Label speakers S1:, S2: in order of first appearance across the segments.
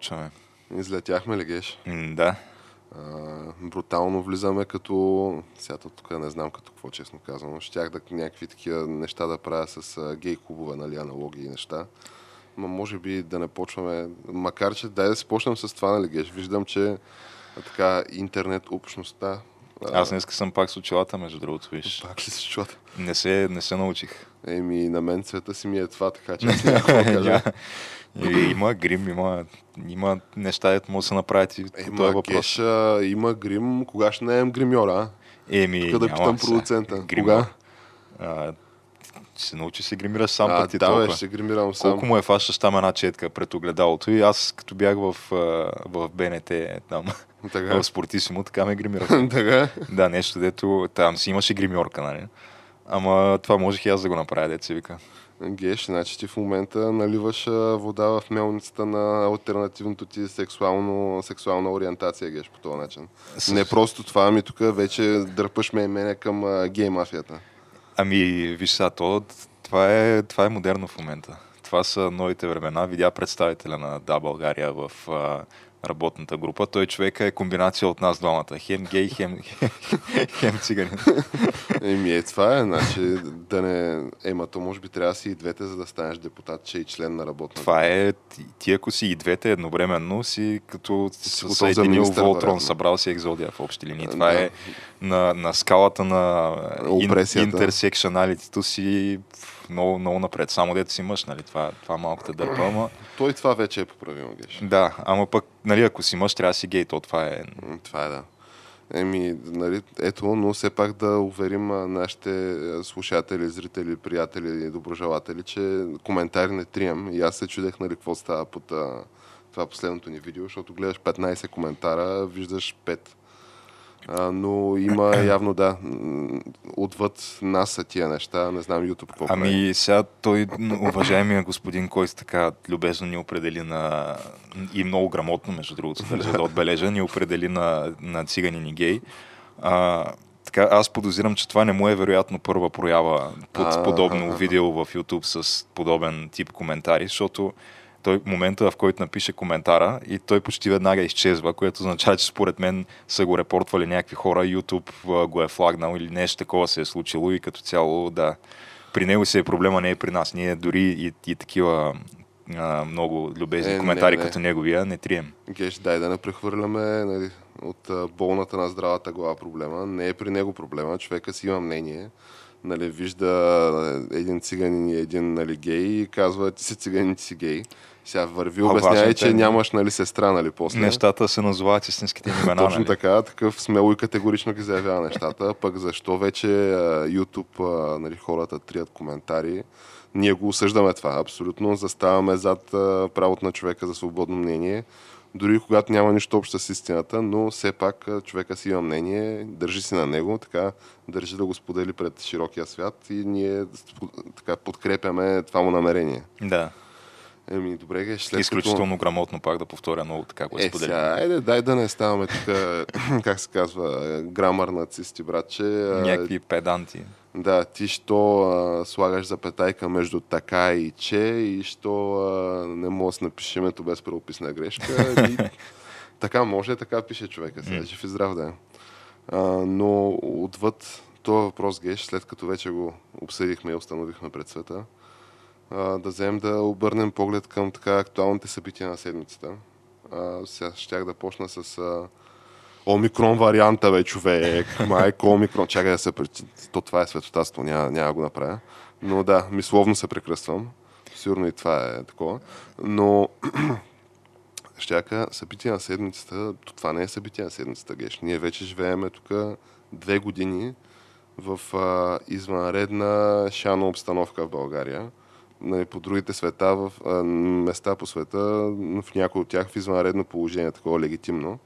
S1: Почваме.
S2: Излетяхме ли, Геш?
S1: М, да.
S2: А, брутално влизаме като... Сега тук не знам като какво, честно казвам. Щях да някакви такива неща да правя с а, гей клубове, нали, аналогии и неща. Ма може би да не почваме... Макар, че дай да си почнем с това, нали, Геш? Виждам, че така интернет общността
S1: аз днес съм пак с очилата, между другото, виж.
S2: Пак ли с очилата?
S1: Не се, не се научих.
S2: Еми, на мен цвета си ми е това, така че аз не кажа.
S1: И, има грим, има, има неща, ето може да се направят и
S2: Ема, този въпрос. Кеша, има грим, кога ще наем гримьора?
S1: Еми,
S2: Тук да питам продуцента. Грим, кога?
S1: А, се научи се гримираш сам
S2: а,
S1: пъти
S2: да,
S1: толкова.
S2: Ще гримирам сам.
S1: Колко му е фащаш там една четка пред огледалото и аз като бях в, в БНТ там, така. в спортисимо, така ме гримирах.
S2: така?
S1: Да, нещо дето, там си имаше гримьорка, нали? Ама това можех и аз да го направя, се вика.
S2: Геш, значи ти в момента наливаш вода в мелницата на альтернативното ти сексуално, сексуална ориентация, Геш, по този начин. С... Не просто това, ами тук вече дърпаш ме мене към гей мафията.
S1: Ами, виж сега, то, това, е, това е модерно в момента. Това са новите времена. Видя представителя на Да България в работната група. Той човек е комбинация от нас двамата. Хем гей, хем, хем циганин.
S2: Еми е, това е. Значи, да не... Ема, то може би трябва да си и двете, за да станеш депутат, че и член на работната
S1: Това е, ти ако си и двете едновременно, си като си съединил Волтрон, събрал си екзодия в общи линии. Това да. е на, на скалата на интерсекшеналитето си много, много напред. Само дете си мъж, нали? Това, това малко те дърпа, ама...
S2: Той това вече е поправимо, Геш.
S1: Да, ама пък, нали, ако си мъж, трябва да си гей, то това е...
S2: Това е, да. Еми, нали, ето, но все пак да уверим нашите слушатели, зрители, приятели и доброжелатели, че коментари не трием. И аз се чудех, нали, какво става под това последното ни видео, защото гледаш 15 коментара, виждаш 5 а, но има явно, да, отвъд нас са тия неща. Не знам YouTube какво
S1: Ами прави. сега той, уважаемия господин, който така любезно ни определи на... и много грамотно, между другото, държа да отбележа, ни определи на, на циганин и гей. А, така, аз подозирам, че това не му е вероятно първа проява под подобно видео в YouTube с подобен тип коментари, защото той момента, в който напише коментара и той почти веднага изчезва, което означава, че според мен са го репортвали някакви хора, YouTube го е флагнал или нещо такова се е случило и като цяло, да, при него си е проблема, не е при нас. Ние дори и, и такива а, много любезни е, коментари не, не. като неговия не трием.
S2: Геш, дай да не прехвърляме нали, от болната на здравата глава проблема. Не е при него проблема, човека си има мнение нали, вижда един циганин и един нали, гей и казва, ти си циганин, ти си гей. Сега върви, обяснявай, че нямаш нали, сестра, нали, после.
S1: Нещата се назовават истинските имена.
S2: Точно нали? така, такъв смело и категорично ги заявява нещата. Пък защо вече YouTube нали, хората трият коментари? Ние го осъждаме това. Абсолютно заставаме зад правото на човека за свободно мнение дори когато няма нищо общо с истината, но все пак човека си има мнение, държи си на него, така държи да го сподели пред широкия свят и ние така подкрепяме това му намерение.
S1: Да.
S2: Еми, добре, ге, след
S1: Изключително като... грамотно пак да повторя много така, го е, сподели.
S2: Сега, айде, дай да не ставаме тук, как се казва, грамър нацисти, братче.
S1: Някакви педанти.
S2: Да, ти що а, слагаш запетайка между така и че и що а, не мога да напишеш името без правописна грешка. и, така може, така пише човека. Сега, жив и здрав да е. Но отвъд този въпрос, Геш, след като вече го обсъдихме и установихме пред света, а, да вземем да обърнем поглед към така актуалните събития на седмицата. А, сега щях да почна с а, Омикрон варианта, бе, човек. Майко, омикрон. Чакай да се... То това е светотатство, няма, няма го направя. Но да, мисловно се прекръствам. Сигурно и това е такова. Но щяка събития на седмицата, то това не е събитие на седмицата, Геш. Ние вече живееме тук две години в а, извънредна шана обстановка в България. Нали, по другите света, в а, места по света, в някои от тях в извънредно положение, такова легитимно.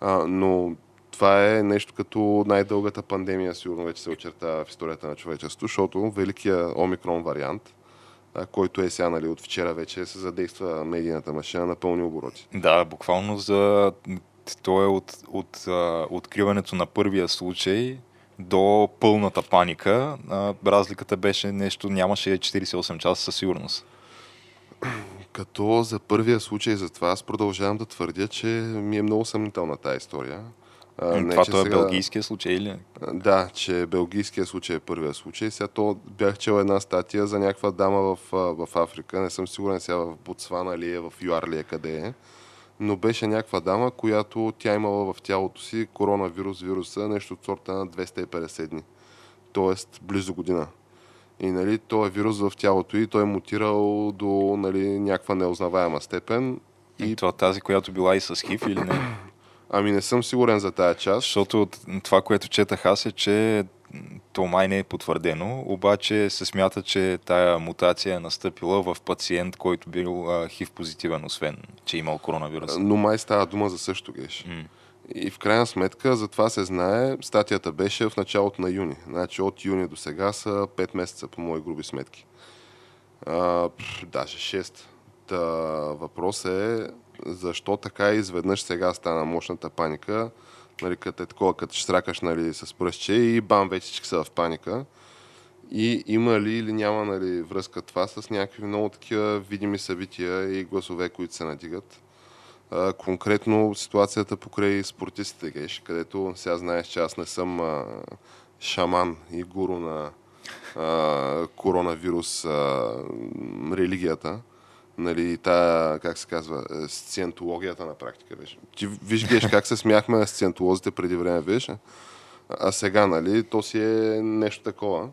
S2: А, но това е нещо като най-дългата пандемия, сигурно вече се очертава в историята на човечеството, защото великия омикрон вариант, а, който е сега, нали, от вчера вече се задейства медийната машина на пълни обороти.
S1: Да, буквално за... То е от, от а, откриването на първия случай до пълната паника. А, разликата беше нещо, нямаше 48 часа със сигурност.
S2: Като за първия случай за това, аз продължавам да твърдя, че ми е много съмнителна тази история. А,
S1: Не, Това то е
S2: сега-
S1: белгийския случай или?
S2: Да, че белгийския случай е първия случай. Сега то бях чел една статия за някаква дама в, в Африка. Не съм сигурен сега в Ботсвана ли е, в ЮАР ли е, къде е. Но беше някаква дама, която тя имала в тялото си коронавирус, вируса, нещо от сорта на 250 дни. Тоест близо година. И нали, този вирус в тялото и той е мутирал до нали, някаква неузнаваема степен.
S1: И
S2: И,
S1: това тази, която била и с хив или не?
S2: ами не съм сигурен за тая част.
S1: Защото от това, което четах аз е, че то май не е потвърдено, обаче се смята, че тая мутация е настъпила в пациент, който бил а, хив позитивен, освен, че е имал коронавирус.
S2: Но май става дума за също, Геш.
S1: М.
S2: И в крайна сметка, за това се знае, статията беше в началото на юни. Значи от юни до сега са 5 месеца по мои груби сметки. А, даже 6. Та, въпрос е защо така изведнъж сега стана мощната паника, нали, като е такова, като штракаш нали, с пръстче и бам, вече всички са в паника. И има ли или няма нали, връзка това с някакви много такива видими събития и гласове, които се надигат? А, конкретно ситуацията покрай спортистите, геш, където сега знаеш, че аз не съм а, шаман и гуру на а, коронавирус а, религията. Нали, та, как се казва, е, сциентологията на практика беше. Ти виж, геш, как се смяхме на сциентолозите преди време, виж? А, сега, нали, то си е нещо такова.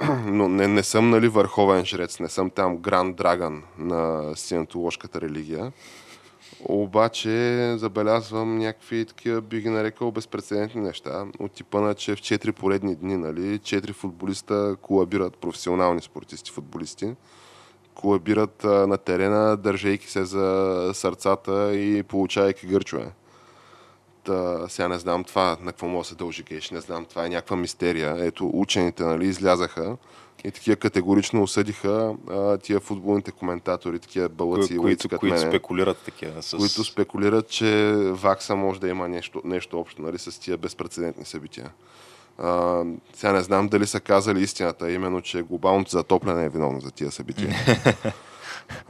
S2: Но не, не съм, нали, върховен жрец, не съм там гранд драган на сциентоложката религия. Обаче забелязвам някакви такива, би ги нарекал, безпредседентни неща. От типа на, че в 4 поредни дни, нали, 4 футболиста колабират, професионални спортисти, футболисти, колабират а, на терена, държейки се за сърцата и получавайки гърчове. Та, сега не знам това на какво може да се дължи геш, не знам, това е някаква мистерия. Ето, учените нали, излязаха и такива категорично осъдиха а, тия футболните коментатори, такива бълъци и
S1: които,
S2: като
S1: които спекулират такива с...
S2: които спекулират, че вакса може да има нещо, нещо общо нали, с тия безпредседентни събития. А, сега не знам дали са казали истината, именно, че глобалното затопляне е виновно за тия събития.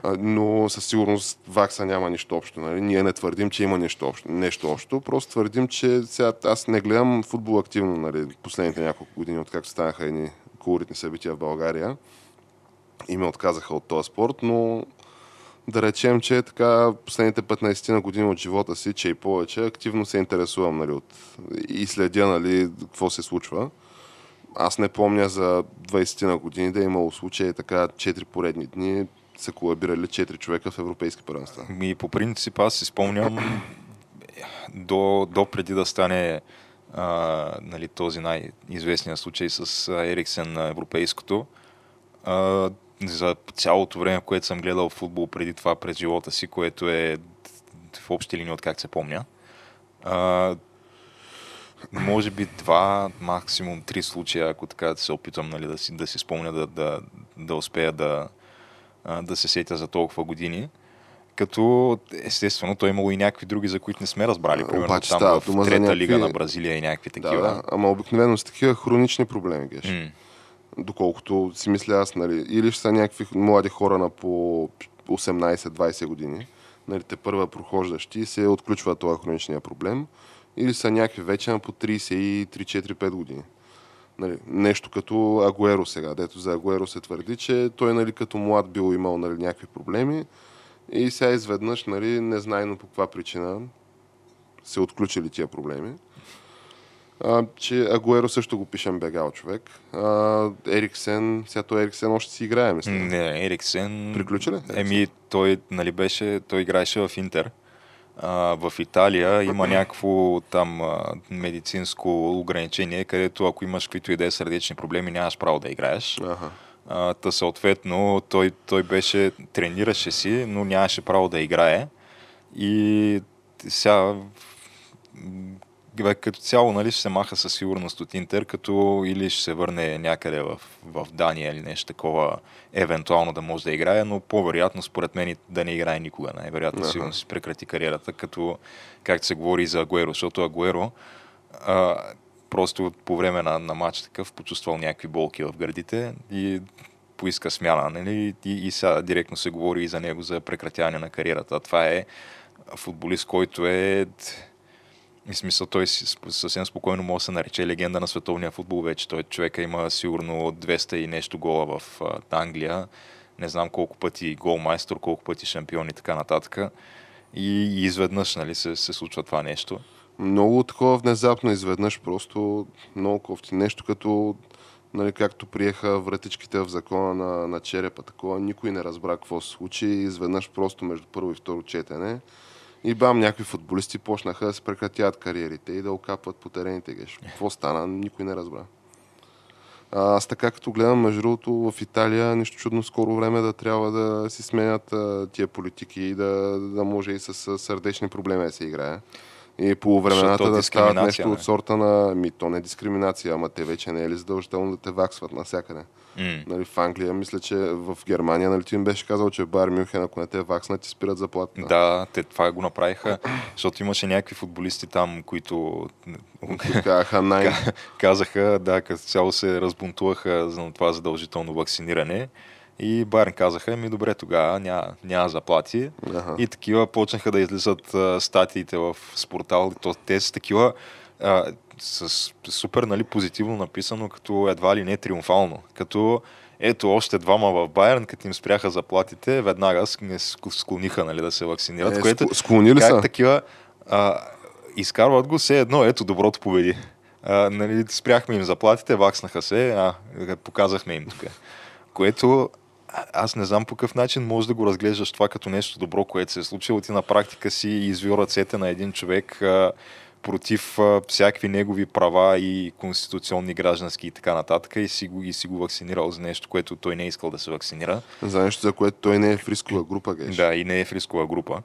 S2: Но със сигурност вакса няма нищо общо. Нали? Ние не твърдим, че има нещо общо. Нещо общо. Просто твърдим, че сега аз не гледам футбол активно нали, последните няколко години, откакто станаха едни колоритни събития в България. И ме отказаха от този спорт, но да речем, че така последните 15 на години от живота си, че и повече, активно се интересувам нали, от, и следя нали, какво се случва. Аз не помня за 20 на години да е имало случаи така 4 поредни дни са колабирали 4 човека в европейски първенства.
S1: Ми, по принцип, аз си спомням до, до преди да стане а, нали, този най-известният случай с Ериксен на европейското. А, за цялото време, което съм гледал футбол преди това през живота си, което е в общи линии от как се помня. А, може би два, максимум три случая, ако така да се опитам нали, да, си, да си спомня, да, да, да успея да, да се сетя за толкова години. Като, естествено, той е имало и някакви други, за които не сме разбрали. Примерно
S2: Обаче
S1: там
S2: става
S1: в трета
S2: някакви-
S1: лига на Бразилия и някакви
S2: Да,
S1: такива.
S2: да, ама обикновено с такива хронични проблеми, геш.
S1: М.
S2: Доколкото си мисля аз, нали, или ще са някакви млади хора на по 18-20 години, нали, те първа прохождащи се отключва този хроничния проблем, или са някакви вече на по 33-4-5 години. Нали, нещо като Агуеро сега, дето за Агуеро се твърди, че той нали, като млад бил имал нали, някакви проблеми и сега изведнъж, нали, незнайно по каква причина, се отключили тия проблеми. А, че Агуеро също го пишем бегал човек. А, Ериксен, сега той Ериксен още си играе, мисля.
S1: Не, Ериксен...
S2: Приключи ли?
S1: Еми, той, нали беше, той играеше в Интер. А, в Италия има някакво там а, медицинско ограничение, където ако имаш каквито и да е сърдечни проблеми, нямаш право да играеш.
S2: Аха.
S1: А, та съответно, той, той беше, тренираше си, но нямаше право да играе. И сега бе, като цяло нали, ще се маха със сигурност от Интер, като или ще се върне някъде в, в Дания или нещо такова, евентуално да може да играе, но по-вероятно според мен да не играе никога. Най-вероятно
S2: Аха.
S1: сигурно си прекрати кариерата, като както се говори за Агуеро, защото Агуеро а, просто по време на, на матч такъв почувствал някакви болки в гърдите и поиска смяна, нали? И, и сега директно се говори и за него за прекратяване на кариерата. Това е футболист, който е и смисъл, той съвсем спокойно може да се нарече легенда на световния футбол вече. Той човека има сигурно 200 и нещо гола в Англия. Не знам колко пъти голмайстор, колко пъти шампион и така нататък. И, изведнъж нали, се, се случва това нещо.
S2: Много такова внезапно изведнъж, просто много кофти. Нещо като, нали, както приеха вратичките в закона на, на черепа, такова, никой не разбра какво се случи изведнъж просто между първо и второ четене. И бам, някакви футболисти почнаха да се прекратяват кариерите и да окапват по терените. Геш. Какво стана, никой не разбра. Аз така като гледам, между другото, в Италия, нищо чудно скоро време да трябва да си сменят а, тия политики и да, да може и с сърдечни проблеми да се играе. И по времената да стават нещо
S1: не?
S2: от сорта на... Ми, то не е дискриминация, ама те вече не е ли задължително да те ваксват навсякъде.
S1: М.
S2: Нали, в Англия, мисля, че в Германия, нали, ти им беше казал, че в Байер Мюнхен, ако не те вакснат, ти спират заплатата.
S1: Да, те това го направиха, защото имаше някакви футболисти там, които
S2: Казаха най...
S1: казаха, да, като цяло се разбунтуваха за това задължително вакциниране. И Байерн казаха, ми добре тогава, няма, няма заплати.
S2: Аха.
S1: И такива почнаха да излизат а, статиите в спортал. То, те са такива а, с супер нали, позитивно написано, като едва ли не триумфално. Като ето още двама в Байерн, като им спряха заплатите, веднага склониха нали, да се вакцинират.
S2: Е,
S1: което,
S2: скло- склонили
S1: как
S2: са?
S1: такива а, изкарват го все едно, ето доброто победи. А, нали, спряхме им заплатите, вакснаха се, а, показахме им тук. Което аз не знам по какъв начин можеш да го разглеждаш това като нещо добро, което се е случило. Ти на практика си извил ръцете на един човек а, против а, всякакви негови права и конституционни, граждански и така нататък и си, го, и си го вакцинирал за нещо, което той не е искал да се вакцинира.
S2: За нещо, за което той не е в рискова група, геш.
S1: Да, и не е в рискова група.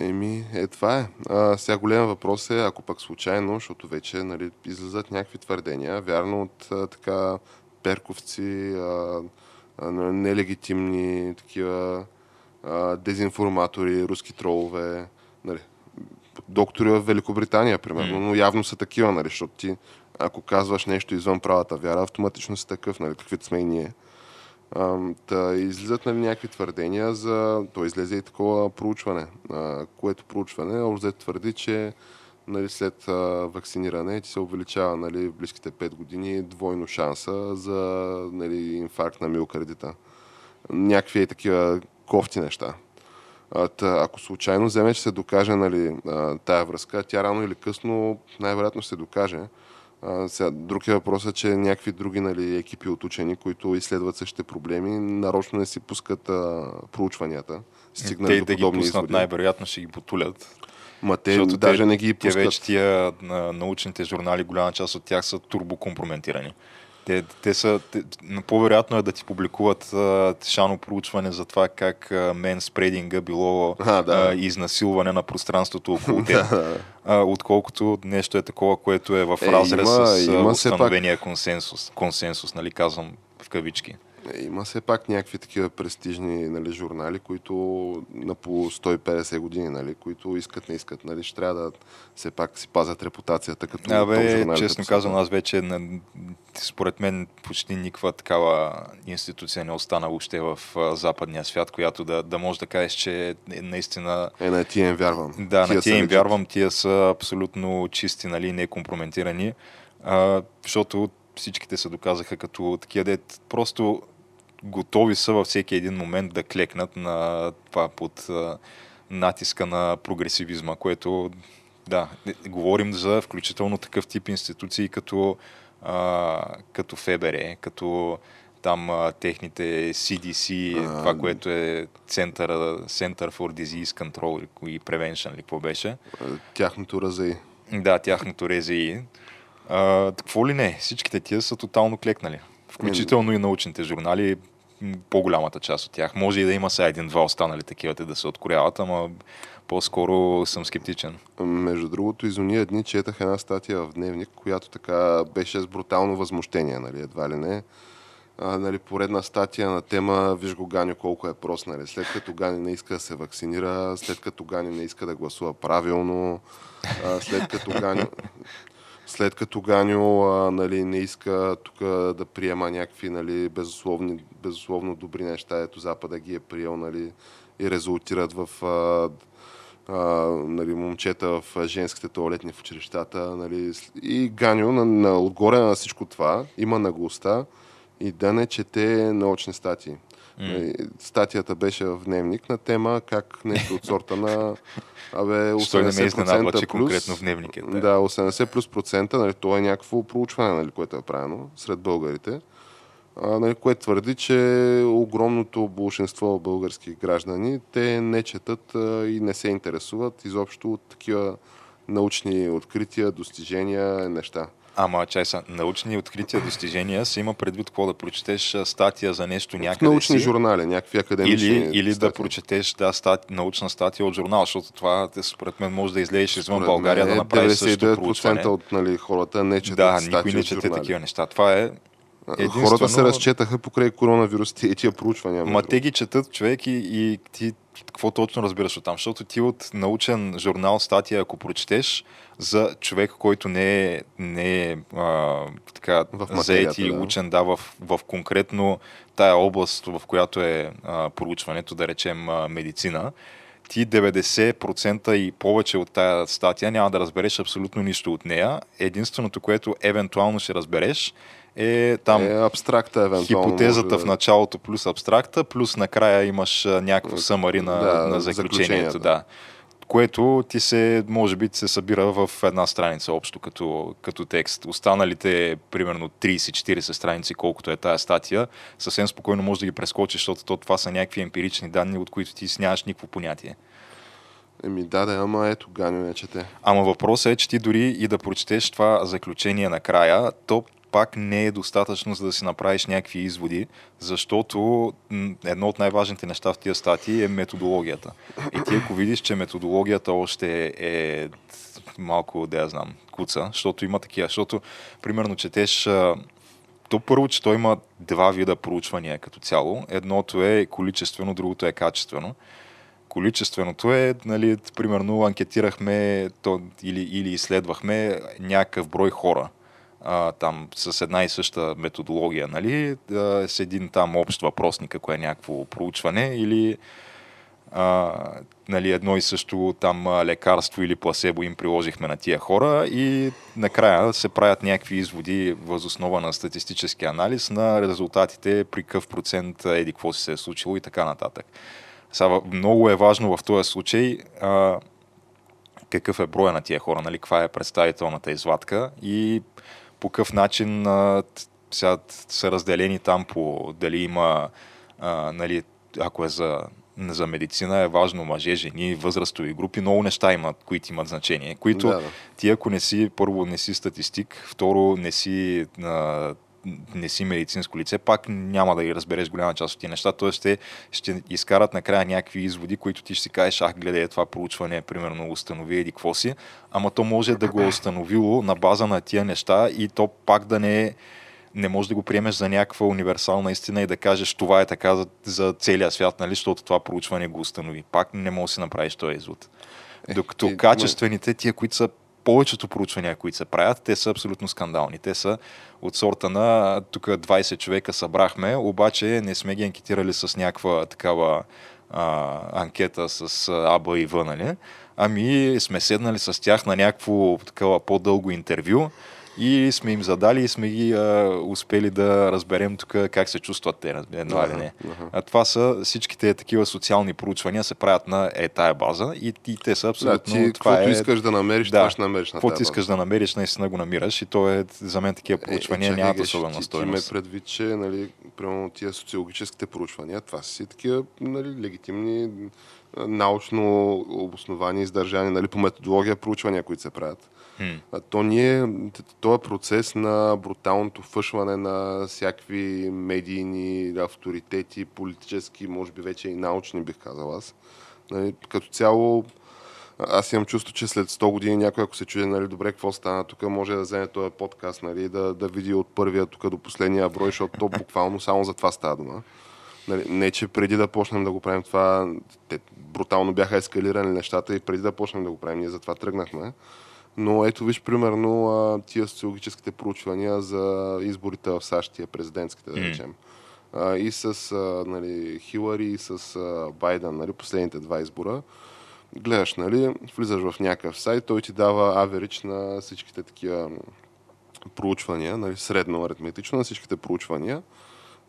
S2: Еми, е това е. А, сега голям въпрос е, ако пък случайно, защото вече нали, излизат някакви твърдения, вярно от а, така перковци, а, нелегитимни такива а, дезинформатори, руски тролове, нали, доктори в Великобритания, примерно, но явно са такива, нали, защото ти, ако казваш нещо извън правата вяра, автоматично си такъв, нали, каквито сме и ние. Та излизат нали, някакви твърдения за... То излезе и такова проучване, а, което проучване обзе твърди, че нали, след а, вакциниране ти се увеличава нали, в близките 5 години двойно шанса за нали, инфаркт на миокардита. Някакви е такива кофти неща. А, та, ако случайно вземе, че се докаже нали, а, тая връзка, тя рано или късно най-вероятно ще се докаже. А, сега, друг е въпросът, че някакви други нали, екипи от учени, които изследват същите проблеми, нарочно не си пускат а, проучванията. Стигнат
S1: Те
S2: до
S1: да ги пуснат
S2: изводи.
S1: най-вероятно ще ги потулят.
S2: Ма те
S1: Защото
S2: даже
S1: те,
S2: не ги
S1: Те
S2: пускат.
S1: вече тия на, научните журнали, голяма част от тях са турбокомпрометирани. Те, те са, те, но по-вероятно е да ти публикуват а, шано проучване за това как мен спрединга било
S2: А, да.
S1: а, изнасилване на пространството около теб, а, отколкото нещо е такова, което е в
S2: Е,
S1: разрез
S2: има-
S1: с
S2: има
S1: установения консенсус. Консенсус, нали, казвам в кавички.
S2: Е, Има все пак някакви такива престижни нали, журнали, които на по 150 години, нали, които искат, не искат. Нали, ще трябва да все пак си пазят репутацията като
S1: Абе,
S2: журналите
S1: честно казвам, аз вече на, според мен почти никаква такава институция не остана въобще в а, западния свят, която да, да може да кажеш, че е наистина
S2: Е, на тия им вярвам.
S1: да, на
S2: са
S1: тия им вярвам, тия са абсолютно чисти, нали, некомпрометирани, а, защото всичките се доказаха като такива, де просто готови са във всеки един момент да клекнат на това под натиска на прогресивизма, което да, говорим за включително такъв тип институции като, а, като ФБР, като там а, техните CDC, а, това, което е Center, Center for Disease Control и Prevention, или какво беше.
S2: Тяхното РЗИ.
S1: Да, тяхното РЗИ. А, какво ли не? Всичките тия са тотално клекнали. Включително и научните журнали, по-голямата част от тях. Може и да има сега един-два останали такива да се откоряват, ама по-скоро съм скептичен.
S2: Между другото, из уния дни четах една статия в Дневник, която така беше с брутално възмущение, нали, едва ли не. А, нали, поредна статия на тема Виж го Ганю колко е прост. Нали. След като Гани не иска да се вакцинира, след като Гани не иска да гласува правилно, а, след като Гани след като Ганю а, нали, не иска тук да приема някакви нали, безусловни, безусловно добри неща, ето Запада ги е приел нали, и резултират в а, а, нали, момчета в женските туалетни в училищата. Нали, и Ганю на, на, отгоре на всичко това има наглостта и да не чете научни статии. Mm. Статията беше в дневник на тема как нещо от сорта на Абе, 80%
S1: не че конкретно в дневник е.
S2: Да, да 80 плюс процента, нали, това е някакво проучване, нали, което е правено сред българите, а, нали, което твърди, че огромното большинство български граждани, те не четат а, и не се интересуват изобщо от такива научни открития, достижения, неща.
S1: Ама, чай са, научни открития, достижения се има предвид какво да прочетеш статия за нещо някъде.
S2: В научни си, журнали, някакви академични.
S1: Или, или да прочетеш да, стати, научна статия от журнал, защото това според мен може да излееш извън България да направиш същото проучване.
S2: от нали, хората не четат
S1: Да, никой не чете такива неща. Това е
S2: Единствено... Хората се разчетаха покрай коронавирусите и тия проучвания.
S1: Ма те ги четат човек и, и ти какво точно разбираш от там? Защото ти от научен журнал, статия, ако прочетеш за човек, който не е, не е а, така, заед и да. учен да, в, в конкретно тая област, в която е а, проучването, да речем а, медицина, ти 90% и повече от тая статия няма да разбереш абсолютно нищо от нея. Единственото, което евентуално ще разбереш е там
S2: е, абстракта, евентуално,
S1: хипотезата може, в началото плюс абстракта, плюс накрая имаш някакво съмари на, да, на заключението. Да. Което ти се, може би, се събира в една страница общо като, като текст. Останалите, примерно 30-40 страници, колкото е тая статия, съвсем спокойно можеш да ги прескочиш, защото това са някакви емпирични данни, от които ти си нямаш никакво понятие.
S2: Еми да, да, ама ето, Ганю не чете.
S1: Ама въпросът е, че ти дори и да прочетеш това заключение накрая, то пак не е достатъчно, за да си направиш някакви изводи, защото едно от най-важните неща в тия статии е методологията. И ти ако видиш, че методологията още е малко, да я знам, куца, защото има такива, защото примерно четеш то първо, че той има два вида проучвания като цяло. Едното е количествено, другото е качествено. Количественото е, нали, примерно, анкетирахме то, или, или изследвахме някакъв брой хора а, там с една и съща методология, нали, а, с един там общ въпросник, ако е някакво проучване, или а, нали, едно и също там лекарство или пласебо им приложихме на тия хора и накрая се правят някакви изводи възоснова на статистически анализ на резултатите при какъв процент еди какво си се е случило и така нататък. Сега, много е важно в този случай а, какъв е броя на тия хора, нали, каква е представителната извадка и по какъв начин а, сега са разделени там по дали има, а, нали, ако е за, за медицина е важно мъже, жени, възрастови групи, много неща имат, които имат значение, които да, да. ти ако не си, първо не си статистик, второ не си а, не си медицинско лице, пак няма да ги разбереш голяма част от тези неща. Т.е. ще, ще изкарат накрая някакви изводи, които ти ще си кажеш, ах, гледай, това проучване, примерно, установи еди какво си, ама то може да го е установило на база на тия неща и то пак да не е не можеш да го приемеш за някаква универсална истина и да кажеш това е така за, за целия свят, нали, защото това проучване го установи. Пак не можеш да си направиш този извод. Е, Докато е, качествените, тия, които са повечето проучвания, които се правят, те са абсолютно скандални. Те са от сорта на тук 20 човека събрахме, обаче не сме ги анкетирали с някаква такава а, анкета с А, Б и В, нали? Ами сме седнали с тях на някакво такова по-дълго интервю и сме им задали и сме ги а, успели да разберем тук как се чувстват те, едва ли не. А това са всичките такива социални проучвания се правят на е тая база и, и те са абсолютно...
S2: Да, ти
S1: това е,
S2: искаш да намериш,
S1: да,
S2: това ще намериш на
S1: Каквото искаш да намериш, наистина го намираш и то е за мен такива проучвания
S2: е, е,
S1: нямат особена
S2: ти, ти ме
S1: стоеност.
S2: предвид, че нали, примерно тия социологическите проучвания, това са си такива нали, легитимни научно обосновани, издържани нали, по методология проучвания, които се правят. А то ние, този процес на бруталното фъшване на всякакви медийни авторитети, политически, може би вече и научни, бих казал аз. Нали, като цяло, аз имам чувство, че след 100 години някой, ако се чуди, нали, добре, какво стана тук, може да вземе този подкаст, нали, да, да види от първия тук до последния брой, защото то буквално само за това става дума. Нали, не, че преди да почнем да го правим това, те брутално бяха ескалирани нещата и преди да почнем да го правим, ние затова тръгнахме. Но ето виж, примерно, тия социологическите проучвания за изборите в САЩ, тия президентските, да речем. И с нали, Хилари, и с Байден, нали, последните два избора. Гледаш, нали, влизаш в някакъв сайт, той ти дава аверич на всичките такива проучвания, нали, средно аритметично на всичките проучвания.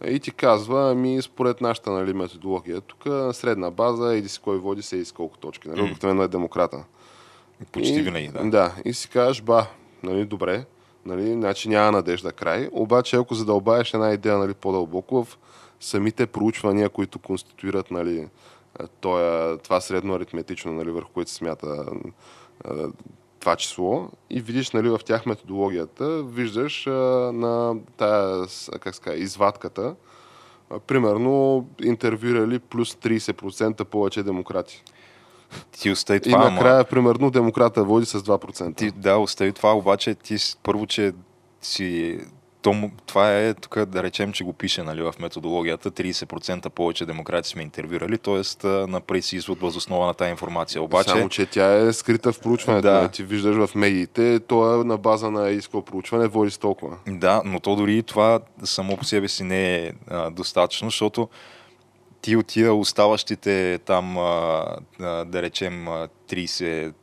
S2: И ти казва, ами според нашата нали, методология, тук средна база, еди си кой води, се еди с колко точки. Нали? Обикновено е демократа.
S1: Почти
S2: и,
S1: винаги, да.
S2: Да, и си кажеш, ба, нали, добре, нали, значи няма надежда край. Обаче, ако задълбаеш една идея нали, по-дълбоко в самите проучвания, които конституират нали, тоя, това средно аритметично, нали, върху което се смята това число и видиш нали, в тях методологията, виждаш а, на тая, как ска, извадката, а, примерно интервюирали плюс 30% повече демократи.
S1: Ти остави
S2: И
S1: това, ама-
S2: накрая, примерно, демократа води с 2%.
S1: Ти, да, остави това, обаче ти първо, че си... То, това е, тук да речем, че го пише нали, в методологията, 30% повече демократи сме интервюрали, т.е. направи си извод въз основа на тази информация. Обаче,
S2: Само, че тя е скрита в проучването.
S1: Да.
S2: Да. Ти виждаш в медиите, то е на база на иско проучване, води с толкова.
S1: Да, но то дори и това само по себе си не е а, достатъчно, защото ти от тия оставащите там, да речем, а, 30%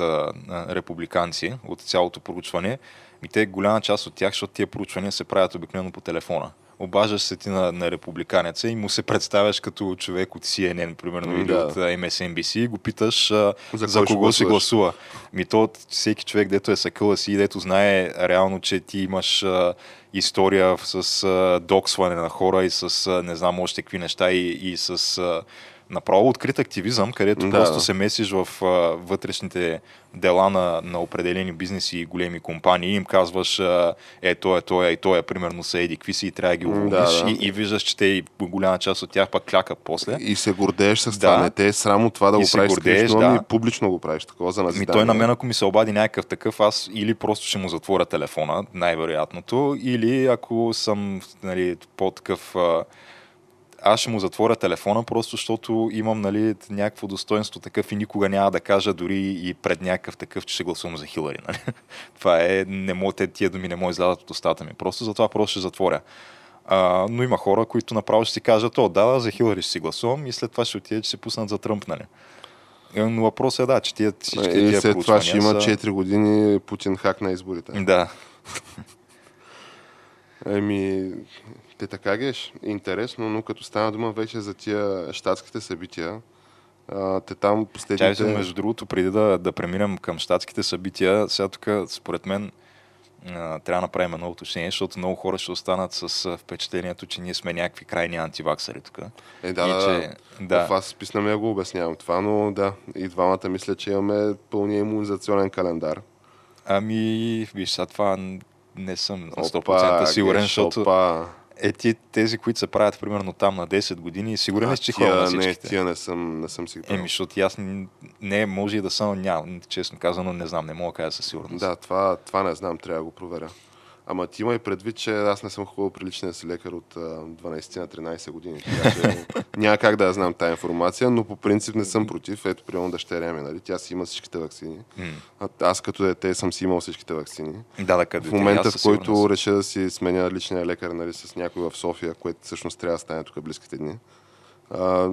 S1: а, републиканци от цялото проучване, и те голяма част от тях, защото тия проучвания се правят обикновено по телефона. Обаждаш се ти на, на републиканеца и му се представяш като човек от CNN, примерно,
S2: М,
S1: или
S2: да.
S1: от MSNBC и го питаш а,
S2: За
S1: за,
S2: ще
S1: кого си
S2: гласуваш?
S1: гласува. Ми то всеки човек, дето е съкъла си и дето знае реално, че ти имаш а, история с а, доксване на хора и с а, не знам още какви неща и, и с а, направо открит активизъм, където
S2: Да,
S1: просто
S2: да.
S1: се месиш в а, вътрешните дела на, на определени бизнеси и големи компании и им казваш а, е, той е, той е, и той е, примерно са еди, какви си и трябва да ги уволниш
S2: да, да.
S1: И, и виждаш, че те и голяма част от тях пък клякат после.
S2: И се гордееш с
S1: Да.
S2: това. Не те е срамо това да
S1: И
S2: го
S1: се
S2: правиш
S1: гордееш,
S2: скришно,
S1: да.
S2: ами публично го правиш такова за
S1: Ми
S2: назидание.
S1: той на мен, ако ми се обади някакъв такъв, аз или просто ще му затворя телефона, най-вероятното, или ако съм нали, по-такъв... Аз ще му затворя телефона, просто защото имам нали, някакво достоинство такъв и никога няма да кажа дори и пред някакъв такъв, че ще гласувам за Хилари. Нали? Това е, не мога, те, тия думи не могат излязат от устата ми. Просто затова просто ще затворя. А, но има хора, които направо ще си кажат, о, да, за Хилари ще си гласувам и след това ще отидат, че се пуснат за Тръмп, нали? Е, Но въпросът е, да, че тия, всички
S2: И
S1: тия
S2: след това ще има
S1: проучвания
S2: 4 години Путин хак на изборите.
S1: Да,
S2: Еми, те така геш. Интересно, но като стана дума вече за тия щатските събития, а, те там
S1: Чай
S2: последните...
S1: се, между другото, преди да, да преминем към щатските събития, сега тук, според мен, а, трябва да направим едно уточнение, защото много хора ще останат с впечатлението, че ние сме някакви крайни антиваксари тук.
S2: Е, да,
S1: и че,
S2: да. В аз писна я го обяснявам това, но да, и двамата мисля, че имаме пълния иммунизационен календар.
S1: ами, виж, сега това не съм на 100%
S2: Опа,
S1: сигурен,
S2: геш,
S1: защото
S2: опа.
S1: Е, ти, тези, които се правят примерно там на 10 години, сигурен ли че хора на
S2: не, тия не съм, не съм си
S1: Еми, защото аз не, може и да съм, нямам, честно казано, не знам, не мога да кажа със сигурност.
S2: Да, това, това не знам, трябва да го проверя. Ама ти има и предвид, че аз не съм ходил при личния си лекар от а, 12 на 13 години. Така че няма как да я знам тази информация, но по принцип не съм против. Ето, примерно дъщеря ми, нали? Тя си има всичките вакцини. Аз като дете съм си имал всичките вакцини.
S1: Да, да, къде
S2: В момента, в който реша да си сменя личния лекар нали, с някой в София, което всъщност трябва да стане тук близките дни, а,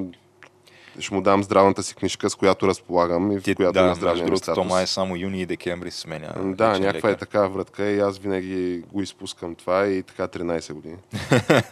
S2: ще му дам здравната си книжка, с която разполагам и в
S1: Ти,
S2: която
S1: да, между
S2: здравния ми
S1: другото, то
S2: статус.
S1: май е само юни и декември сменя.
S2: Да, някаква е
S1: лекар.
S2: така вратка и аз винаги го изпускам това и така 13 години.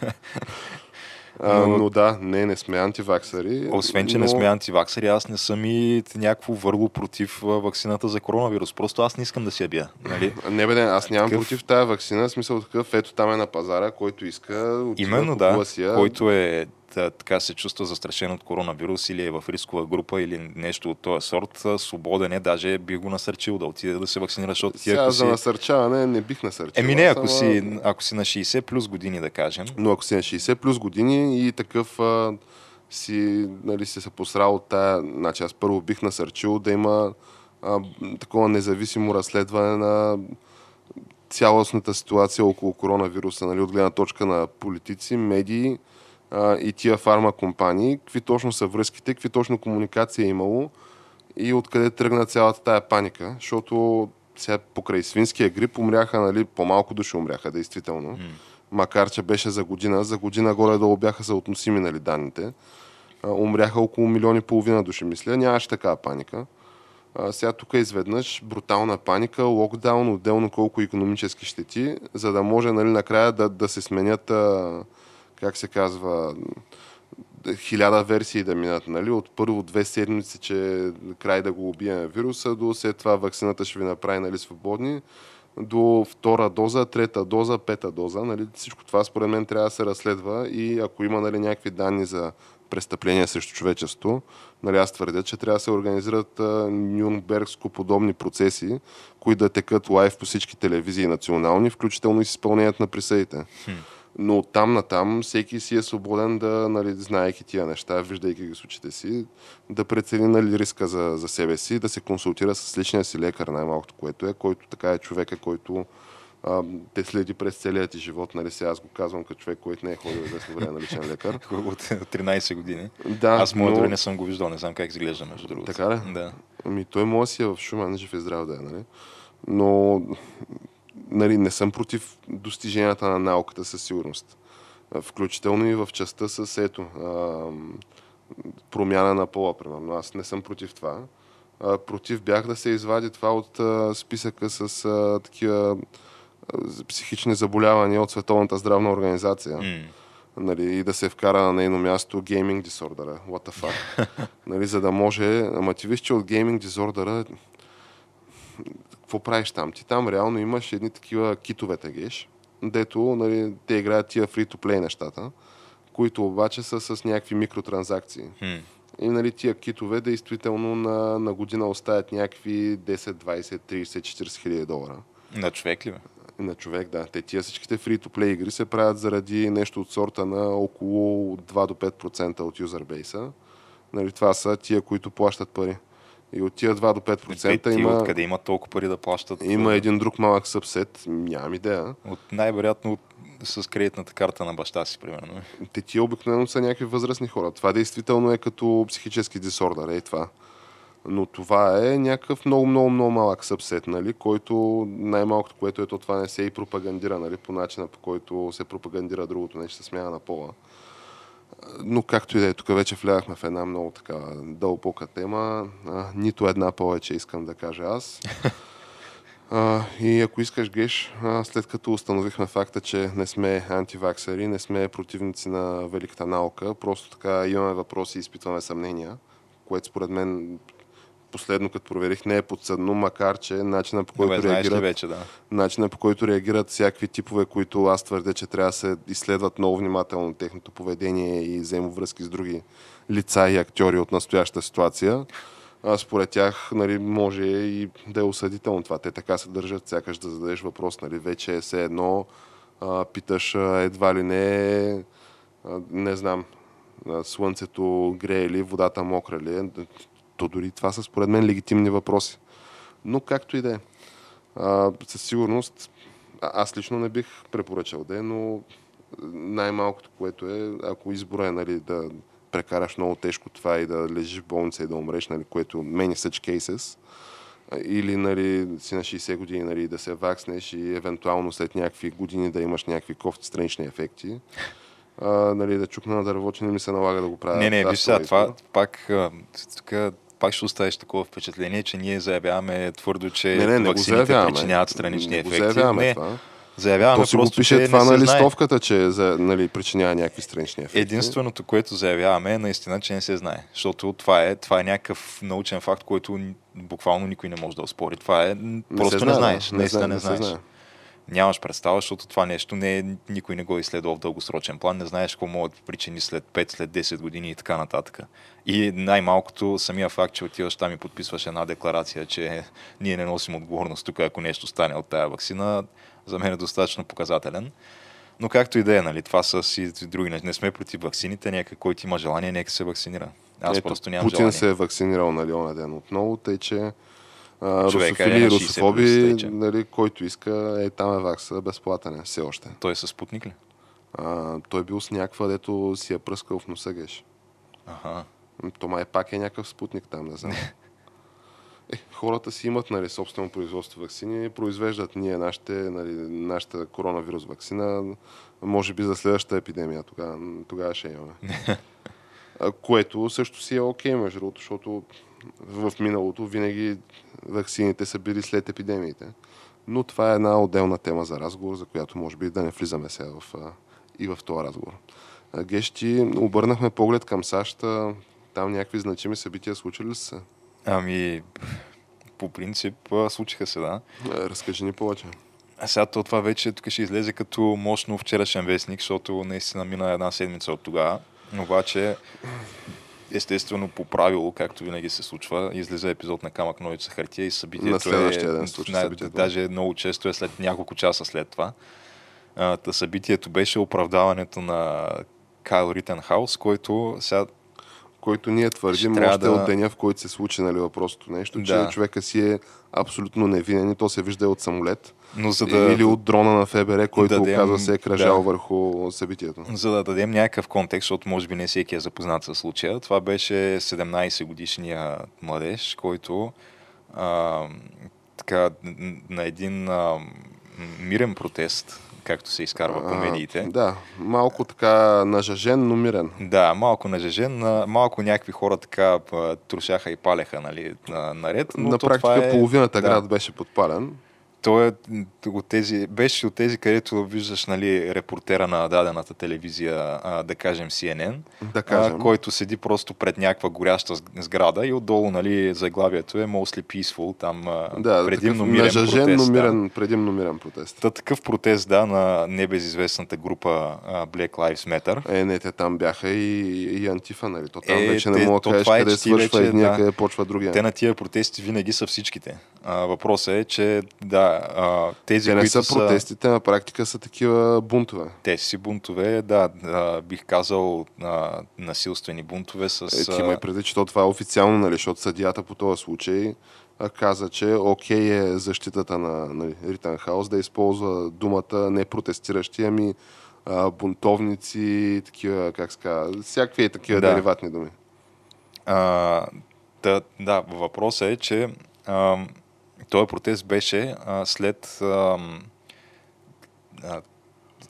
S2: а,
S1: Но-
S2: но да, не, не сме антиваксари.
S1: Освен, че
S2: но...
S1: не сме антиваксери, аз не съм и някакво върло против а, вакцината за коронавирус. Просто аз не искам да си я бия. Нали?
S2: Не бе, не, аз нямам
S1: Такъв-
S2: против тази вакцина, смисъл такъв, ето там е на пазара, който иска, отива,
S1: Именно да,
S2: си я.
S1: който е така се чувства застрашен от коронавирус или е в рискова група или нещо от този сорт, свободен е, даже бих го насърчил да отиде да се вакцинира, защото ти ако
S2: за
S1: си...
S2: насърчаване не бих насърчил.
S1: Еми не, ако
S2: ама-
S1: си, ако си на 60 плюс години, да кажем,
S2: Но ако си на 60 плюс години и такъв а, си, нали, си се посрал от тая, значи аз първо бих насърчил да има а, такова независимо разследване на цялостната ситуация около коронавируса, нали, от гледна точка на политици, медии а, и тия фармакомпании, какви точно са връзките, какви точно комуникация е имало и откъде тръгна цялата тая паника, защото сега покрай свинския грип умряха, нали, по-малко души умряха, действително. Макар, че беше за година, за година горе-долу бяха съотносими нали, данните. А, умряха около милиони и половина души, мисля. Нямаше такава паника. А, сега тук изведнъж брутална паника, локдаун, отделно колко економически щети, за да може нали, накрая да, да се сменят, а, как се казва, хиляда версии да минат, нали? От първо две седмици, че край да го убием вируса, до след това вакцината ще ви направи нали, свободни, до втора доза, трета доза, пета доза. Нали? Всичко това според мен трябва да се разследва и ако има нали, някакви данни за престъпления срещу човечество, нали, аз твърдя, че трябва да се организират а, Нюрнбергско подобни процеси, които да текат лайв по всички телевизии национални, включително и с изпълнението на присъдите. Но от там на там всеки си е свободен да, нали, знаеки тия неща, виждайки ги с очите си, да прецени нали, риска за, за себе си, да се консултира с личния си лекар, най-малкото, което е, който така е човека, който а, те следи през целия ти живот. Нали, сега аз го казвам като човек, който не е ходил известно време на личен лекар.
S1: от 13 години.
S2: Да,
S1: Аз моят
S2: но-
S1: не съм го виждал, не знам как изглежда, между другото.
S2: Така ли?
S1: Да.
S2: Ами той може да си е в Шумен, жив и здрав да е, нали? Но нали, не съм против достиженията на науката със сигурност. Включително и в частта с ето, а, промяна на пола, примерно. Аз не съм против това. А, против бях да се извади това от а, списъка с а, такива а, психични заболявания от Световната здравна организация
S1: М.
S2: нали, и да се вкара на нейно място гейминг дисордера. What the fuck? нали, за да може... Ама ти виж, че от гейминг дисордера какво правиш там? Ти там реално имаш едни такива китове тегеш, дето нали, те играят тия free-to-play нещата, които обаче са с някакви микротранзакции.
S1: М.
S2: И нали, тия китове действително на, на година оставят някакви 10, 20, 30, 40 хиляди долара.
S1: На човек ли бе?
S2: На човек, да. Те тия всичките free-to-play игри се правят заради нещо от сорта на около 2 до 5% от юзербейса. Нали, това са тия, които плащат пари. И от тия 2 до 5%
S1: Те, ти
S2: има,
S1: откъде има толкова пари да плащат?
S2: има един друг малък събсет, нямам идея.
S1: От най-вероятно от, с кредитната карта на баща си, примерно.
S2: Те тия обикновено са някакви възрастни хора. Това действително е като психически дисордър, е това. Но това е някакъв много, много, много малък събсет, нали, който най-малкото, което е то, това не се и пропагандира, нали, по начина по който се пропагандира другото нещо, смяна на пола. Но както и да е, тук вече влязахме в една много така дълбока тема. А, нито една повече искам да кажа аз. А, и ако искаш, Геш, а, след като установихме факта, че не сме антиваксари, не сме противници на великата наука, просто така имаме въпроси и изпитваме съмнения, което според мен последно, като проверих, не е подсъдно, макар че начина по който
S1: Добре,
S2: реагират
S1: вече, да.
S2: начина по който реагират всякакви типове, които аз твърдя, че трябва да се изследват много внимателно техното поведение и взаимовръзки с други лица и актьори от настоящата ситуация. А според тях нали, може и да е осъдително това. Те така се държат, сякаш да зададеш въпрос. Нали, вече е все едно, а, питаш а, едва ли не, а, не знам, слънцето грее ли, водата мокра ли е. То дори това са според мен легитимни въпроси. Но както и да е. Със сигурност, аз лично не бих препоръчал да е, но най-малкото, което е, ако избора е нали, да прекараш много тежко това и да лежиш в болница и да умреш, нали, което many such cases, или нали, си на 60 години нали, да се вакснеш и евентуално след някакви години да имаш някакви кофти странични ефекти, а, нали, да чукна на дърво, че не ми се налага да го правя.
S1: Не, не, виж сега,
S2: това
S1: пак, тук, пак ще оставиш такова впечатление, че ние заявяваме твърдо, че
S2: не, не, не го заявяваме.
S1: причиняват странични
S2: не го
S1: ефекти.
S2: заявяваме
S1: не,
S2: това.
S1: заявяваме
S2: То си го
S1: просто,
S2: пише
S1: че
S2: това
S1: не
S2: на листовката, че за, нали, причинява някакви странични ефекти.
S1: Единственото, което заявяваме е наистина, че не се знае. Защото това е, това е някакъв научен факт, който буквално никой не може да оспори. Това е,
S2: Не
S1: просто не
S2: знае,
S1: знаеш.
S2: да.
S1: Наистина не
S2: се
S1: знаеш.
S2: знае.
S1: Нямаш представа, защото това нещо не е, никой не го е изследвал в дългосрочен план, не знаеш какво могат да причини след 5, след 10 години и така нататък. И най-малкото самия факт, че отиваш там и подписваш една декларация, че ние не носим отговорност тук, ако нещо стане от тая вакцина, за мен е достатъчно показателен. Но както и да е, нали, това са си други. Не сме против вакцините, нека който има желание, нека се вакцинира. Аз
S2: Ето,
S1: просто нямам
S2: Путин
S1: желание.
S2: се е вакцинирал нали, ден отново, тъй че русофили и
S1: на 60+,
S2: русофоби, нали, който иска, е там е вакса, безплатен е, все още.
S1: Той е със спутник ли?
S2: А, той бил с някаква, дето си я пръскал в носа геш.
S1: Ага.
S2: То май пак е някакъв спутник там, не знам. Е, хората си имат нали, собствено производство вакцини, произвеждат ние нашите, нали, нашата коронавирус вакцина, може би за следващата епидемия, тогава, тогава ще имаме. Което също си е окей, между другото, защото в миналото винаги вакцините са били след епидемиите. Но това е една отделна тема за разговор, за която може би да не влизаме сега в, и в този разговор. Гещи, обърнахме поглед към САЩ, там някакви значими събития случили ли са?
S1: Ами, по принцип, случиха се, да.
S2: Разкажи ни повече.
S1: А сега то това вече тук ще излезе като мощно вчерашен вестник, защото наистина мина една седмица от тогава. Обаче, естествено, по правило, както винаги се случва, излиза епизод на Камък Ножица хартия и събитието
S2: На следващия
S1: е...
S2: случи
S1: на-
S2: събитието.
S1: Даже много често е след няколко часа след това. А, събитието беше оправдаването на Кайл Ритенхаус, който сега
S2: Който ние твърдим още
S1: да-
S2: от деня, в който се случи нали, въпросното нещо, че
S1: Да.
S2: човека си е абсолютно невинен и то се вижда от самолет.
S1: но за
S2: Да, Или от дрона на ФБР, който
S1: дадем-
S2: оказва се е кръжал
S1: да.
S2: върху събитието.
S1: За да дадем някакъв контекст, защото може би не всеки е запознат с случая, това беше 17 годишния младеж, който а, така, на един а, мирен протест, както се изкарва по
S2: А,
S1: медиите,
S2: Да, малко така нажажен, но мирен.
S1: да, малко нажежен, а, малко някакви хора така а, трушаха и палеха нали, на, наред. Но
S2: на практика
S1: е,
S2: половината
S1: да.
S2: град беше подпален.
S1: Той е от тези, беше от тези, където виждаш нали, репортера на дадената телевизия, а, да кажем CNN,
S2: Да кажем.
S1: а, който седи просто пред някаква горяща сг- сграда и отдолу нали, заглавието е Mostly Peaceful, там
S2: да,
S1: предимно мирен
S2: нажажен,
S1: протест.
S2: но
S1: да.
S2: мирен, предимно мирен протест.
S1: Та, такъв протест, да, на небезизвестната група а, Black Lives Matter.
S2: Е, не, те там бяха и, и антифа, нали? То там
S1: Е,
S2: вече не мога да кажеш
S1: е,
S2: свършва
S1: вече,
S2: едния,
S1: да.
S2: къде почва другия.
S1: Те на тия протести винаги са всичките. А, въпросът е, че да, а, тези,
S2: Те не
S1: които
S2: са протестите, на практика са такива бунтове.
S1: Те си бунтове, да, а, бих казал а, насилствени бунтове с...
S2: Е, ти имай преди, че то това е официално, нали, защото съдията по този случай каза, че окей е защитата на нали, Ритенхаус да използва думата не протестиращи, ами а, бунтовници, такива, как се казва, всякакви такива
S1: Да.
S2: дериватни думи.
S1: А, да, да, въпросът е, че а, този протест беше а, след... А, а,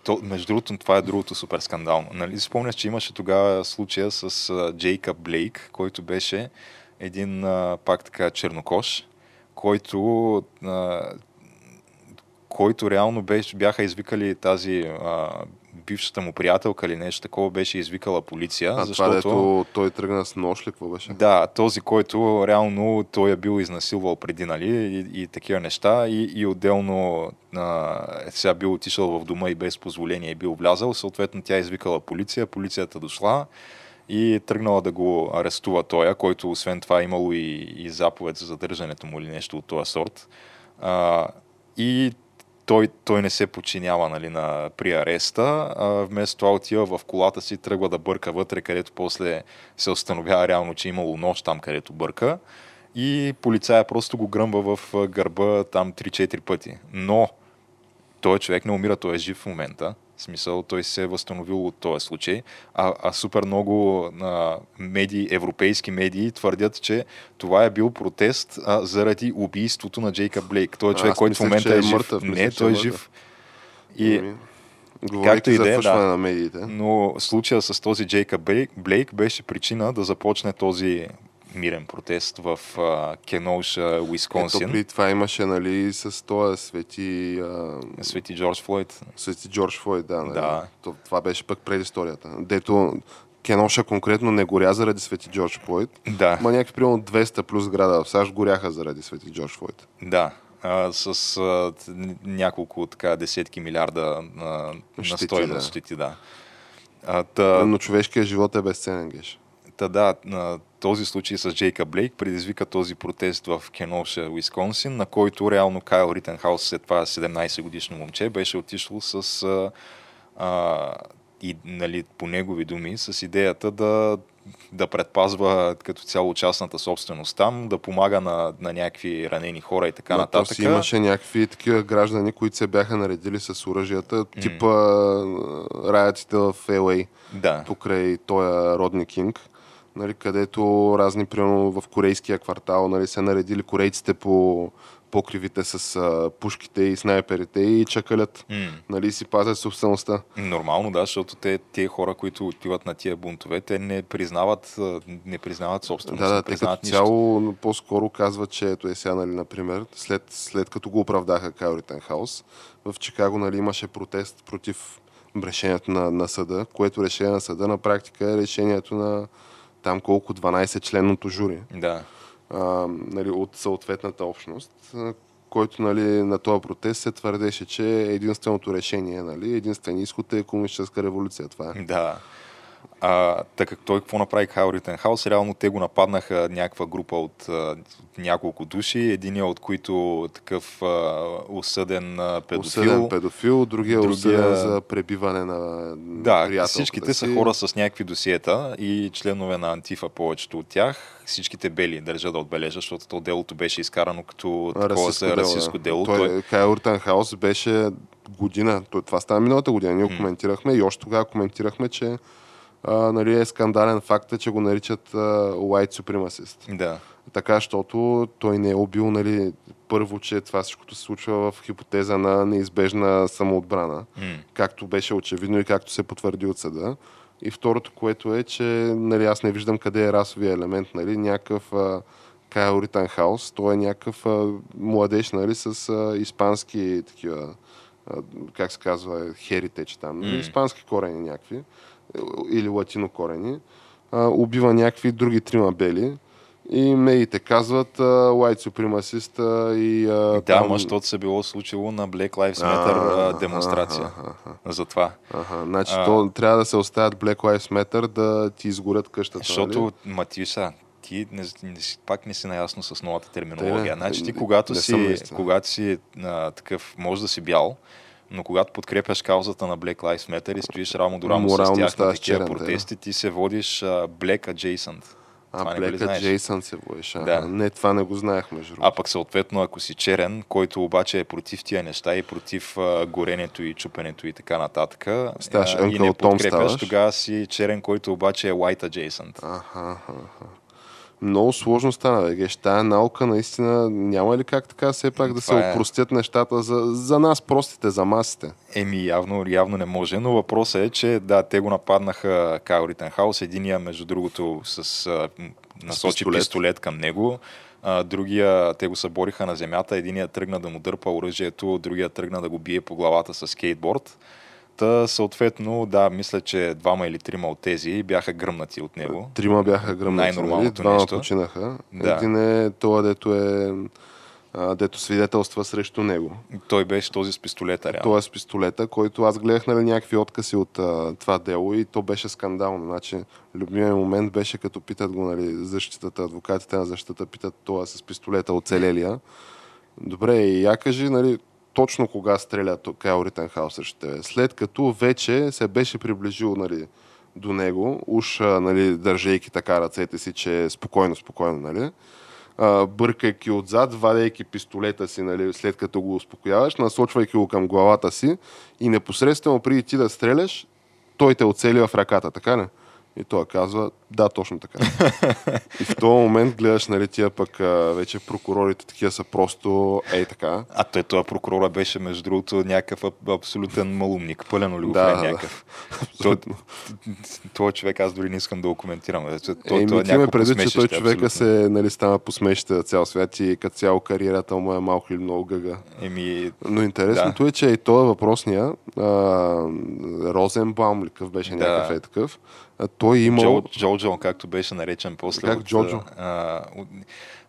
S1: то, между другото, това е другото супер скандално. Нали, спомняш, че имаше тогава случая с а, Джейкъб Блейк, който беше един а, пак така чернокош, който а, който реално беше, бяха извикали тази а, бившата му приятелка или нещо такова, беше извикала полиция,
S2: А
S1: защото...
S2: това, дето той тръгна с нож ли, какво беше?
S1: Да, този, който реално той е бил изнасилвал преди, нали, и, и такива неща, и, и отделно а, е сега бил отишъл в дома и без позволение е бил влязал, съответно тя е извикала полиция, полицията дошла и тръгнала да го арестува тоя, който освен това е имало и, и заповед за задържането му или нещо от този сорт. А, и той, той не се подчинява нали, на, при ареста, а вместо това отива в колата си, тръгва да бърка вътре, където после се установява реално, че е имало нож там, където бърка. И полицая просто го гръмва в гърба там 3-4 пъти. Но той човек не умира, той е жив в момента. В смисъл, той се е възстановил от този случай. А, а супер много а, медии, европейски медии твърдят, че това е бил протест а, заради убийството на Джейкъб Блейк. Той е човек, който в момента е,
S2: е
S1: жив.
S2: мъртъв,
S1: не,
S2: мислех,
S1: той
S2: е
S1: е жив. И
S2: Ами, Говорейки
S1: и да е, да.
S2: на медиите.
S1: Но случая с този Джейка Блейк, Блейк беше причина да започне този мирен протест в а, Кеноуша,
S2: Ето
S1: Уисконсин.
S2: при това имаше, нали, с този свети, а,
S1: Свети Джордж Флойд.
S2: свети Джордж Флойд, да. Нали?
S1: Да.
S2: То, това беше пък предисторията. Дето Кеноша конкретно не горя заради свети Джордж Флойд.
S1: Да,
S2: Ма някакви примерно 200 плюс града в САЩ горяха заради свети Джордж Флойд.
S1: да. А, с а, няколко така десетки милиарда а, на
S2: Щети,
S1: стойност
S2: да.
S1: да. А, та,
S2: Но човешкият живот е безценен, геш.
S1: Та да, на този случай с Джейка Блейк предизвика този протест в Кеноша, Уисконсин, на който реално Кайл Ритенхаус, след това 17 годишно момче, беше отишло с а, а, и, нали, по негови думи, с идеята да, да предпазва като цяло частната собственост там, да помага на, на някакви ранени хора и така
S2: то
S1: нататък.
S2: си имаше някакви такива граждани, които се бяха наредили с оръжията, типа mm. раятите в LA.
S1: Да,
S2: покрай този Родни Кинг, нали, където разни, примерно в корейския квартал, нали, се наредили корейците по покривите с а, пушките и снайперите и чакалят,
S1: М.
S2: нали, си пазят собствеността.
S1: Нормално, да, защото те, тия хора, които отиват на тия бунтове, те не признават, не признават собственост,
S2: Да, да, те като
S1: нищо.
S2: цяло по-скоро казват, че ето е сега, нали, например, след, след като го оправдаха Кайл Ритенхаус, в Чикаго нали, имаше протест против решението на, на съда, което решение на съда на практика е решението на там колко 12-членното жури.
S1: Да.
S2: а, нали, от съответната общност, който нали, на този протест се твърдеше, че единственото решение, нали, единствен изход е комунистическа революция. Това е.
S1: Да. А, така как той какво направи Хайл Ритенхаус? Реално те го нападнаха някаква група от а, няколко души, единия от които такъв а, осъден а, педофил.
S2: Осъден педофил, другия,
S1: другия-
S2: осъден за пребиване на
S1: Да, всичките са
S2: си.
S1: хора с някакви досиета и членове на Антифа повечето от тях. Всичките бели държа да отбележа, защото то делото беше изкарано като такова
S2: расистско
S1: за
S2: дело,
S1: расистско
S2: да.
S1: дело.
S2: Той,
S1: Той,
S2: Кайл Ритенхаус беше година, това стана миналата година, ние го коментирахме и още тогава коментирахме, че а, нали, е скандален факт, че го наричат а, white supremacist.
S1: да.
S2: Така, защото той не е убил, нали, първо, че това всичкото се случва в хипотеза на неизбежна самоотбрана,
S1: М.
S2: както беше очевидно и както се потвърди от съда. И второто, което е, че нали, аз не виждам къде е расовия елемент, нали, някакъв а, Кайл Ританхаус, той е някакъв а, младеж, нали, с а, испански такива, а, как се казва, херитеч там, нали,
S1: М.
S2: испански корени някакви, е, или латино корени, а, убива някакви други трима бели, и медиите казват а, white supremacist а, и... А,
S1: Да,
S2: там-
S1: защото се било случило на Black Lives Matter а, демонстрация.
S2: Аха, аха,
S1: Затова.
S2: аха. Значи
S1: А.
S2: то трябва да се оставят Black Lives Matter да ти изгорят къщата.
S1: Защото,
S2: нали?
S1: Матиша, ти не, не, пак не си наясно с новата терминология.
S2: не,
S1: значи ти когато си, когато си а, такъв, може да си бял, но когато подкрепяш каузата на Black Lives Matter и стоиш рамо до рамо с тях на такива
S2: черен, да.
S1: протести, ти се водиш а, Black Adjacent.
S2: А,
S1: Това
S2: Black? Джейсън се водиш.
S1: Да.
S2: Не, това не го знаех, между
S1: А
S2: другото.
S1: пък съответно, ако си черен, който обаче е против тия неща и против а, горенето и чупенето и така нататък,
S2: Ставаш
S1: а, и не подкрепяш, тогава си черен, който обаче е white adjacent.
S2: Аха, аха. Много сложно стана, бе. Тая наука наистина няма ли как така все пак да се
S1: Това е.
S2: опростят нещата за, за нас, простите, за масите?
S1: Еми, явно, явно не може, но въпросът е, че да, те го нападнаха Кайл Ритенхаус, единия, между другото, с а, насочи
S2: пистолет.
S1: пистолет. към него, а, другия, те го събориха на земята, единия тръгна да му дърпа оръжието, другия тръгна да го бие по главата с скейтборд. Та, съответно, да, мисля, че двама или трима от тези бяха гръмнати от него.
S2: Трима бяха гръмнати, нали?
S1: Най-нормалното
S2: Двама
S1: нещо.
S2: починаха.
S1: Да.
S2: Един е това, дето е дето свидетелства срещу него.
S1: Той беше този с пистолета, реално.
S2: Това е с пистолета, който аз гледах нали, някакви откази от а, това дело и то беше скандално. Значи, любимият момент беше като питат го нали, защитата, адвокатите на защитата питат това с пистолета оцелелия. Добре, и я кажи, нали, точно кога стреля Кайл Ритенхаус срещу тебе. След като вече се беше приближил нали, до него, уж нали, държейки така ръцете си, че е спокойно, спокойно, нали, бъркайки отзад, вадейки пистолета си, нали, след като го успокояваш, насочвайки го към главата си и непосредствено преди ти да стреляш, той те оцели в ръката, така ли? И той казва, да, точно така. и в този момент гледаш, нали, тия пък а, вече прокурорите такива са просто ей така.
S1: А той това прокурора беше, между другото, някакъв аб- абсолютен малумник, пълен олигофрен
S2: Да, да, да.
S1: някакъв. Той, той човек аз дори не искам да го коментирам. Той, той,
S2: Еми,
S1: той е
S2: ти ме предвид, че той човека се нали, стана посмешище за цял свят и като цяло кариерата му е малко или много гъга.
S1: Еми,
S2: Но интересното е, че и този въпросния, а, Розенбаум ли какъв беше
S1: Да.
S2: някакъв е такъв, той е имал...
S1: Джо, Джоджо, както беше наречен после.
S2: Как
S1: от,
S2: Джоджо?
S1: А, от,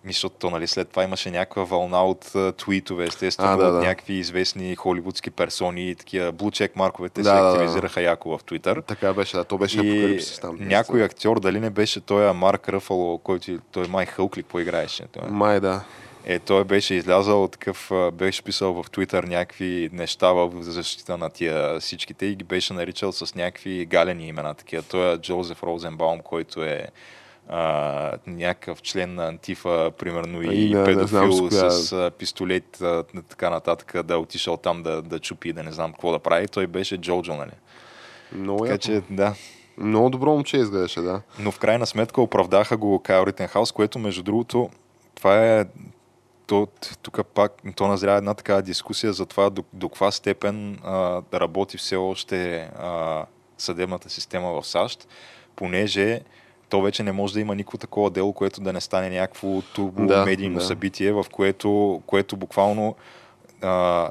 S1: защото то, нали, след това имаше някаква вълна от а, твитове, естествено,
S2: А, да,
S1: от
S2: да.
S1: някакви известни холивудски персони и такива блучек марковете
S2: Да,
S1: се
S2: да, да.
S1: активизираха яко в Твитър.
S2: Така беше, да, то беше
S1: И
S2: там.
S1: някой актьор, дали не беше той Марк Ръфало, който той май Хълк ли поиграеше? Той.
S2: Май да.
S1: Е, той беше излязал такъв, беше писал в Твитър някакви неща в защита на тия всичките и ги беше наричал с някакви галени имена. Такива. Той е Джозеф Розенбаум, който е а, някакъв член на Антифа, примерно, и,
S2: И не- не знам
S1: педофил
S2: с
S1: с, а, пистолет, а, така нататък, да е отишъл там да, да чупи, да не знам какво да прави. Той беше Джоджо, нали?
S2: Много,
S1: Така
S2: яко.
S1: че, да.
S2: Много добро момче изглеждаше, да.
S1: Но в крайна сметка оправдаха го Кайл Ритенхаус, което между другото, това е то, тук пак то назря една такава дискусия за това до, до каква степен а, да работи все още а, съдебната система в САЩ, понеже то вече не може да има никакво такова дело, което да не стане някакво турбо
S2: Да,
S1: медийно
S2: да.
S1: събитие, в което, което буквално а,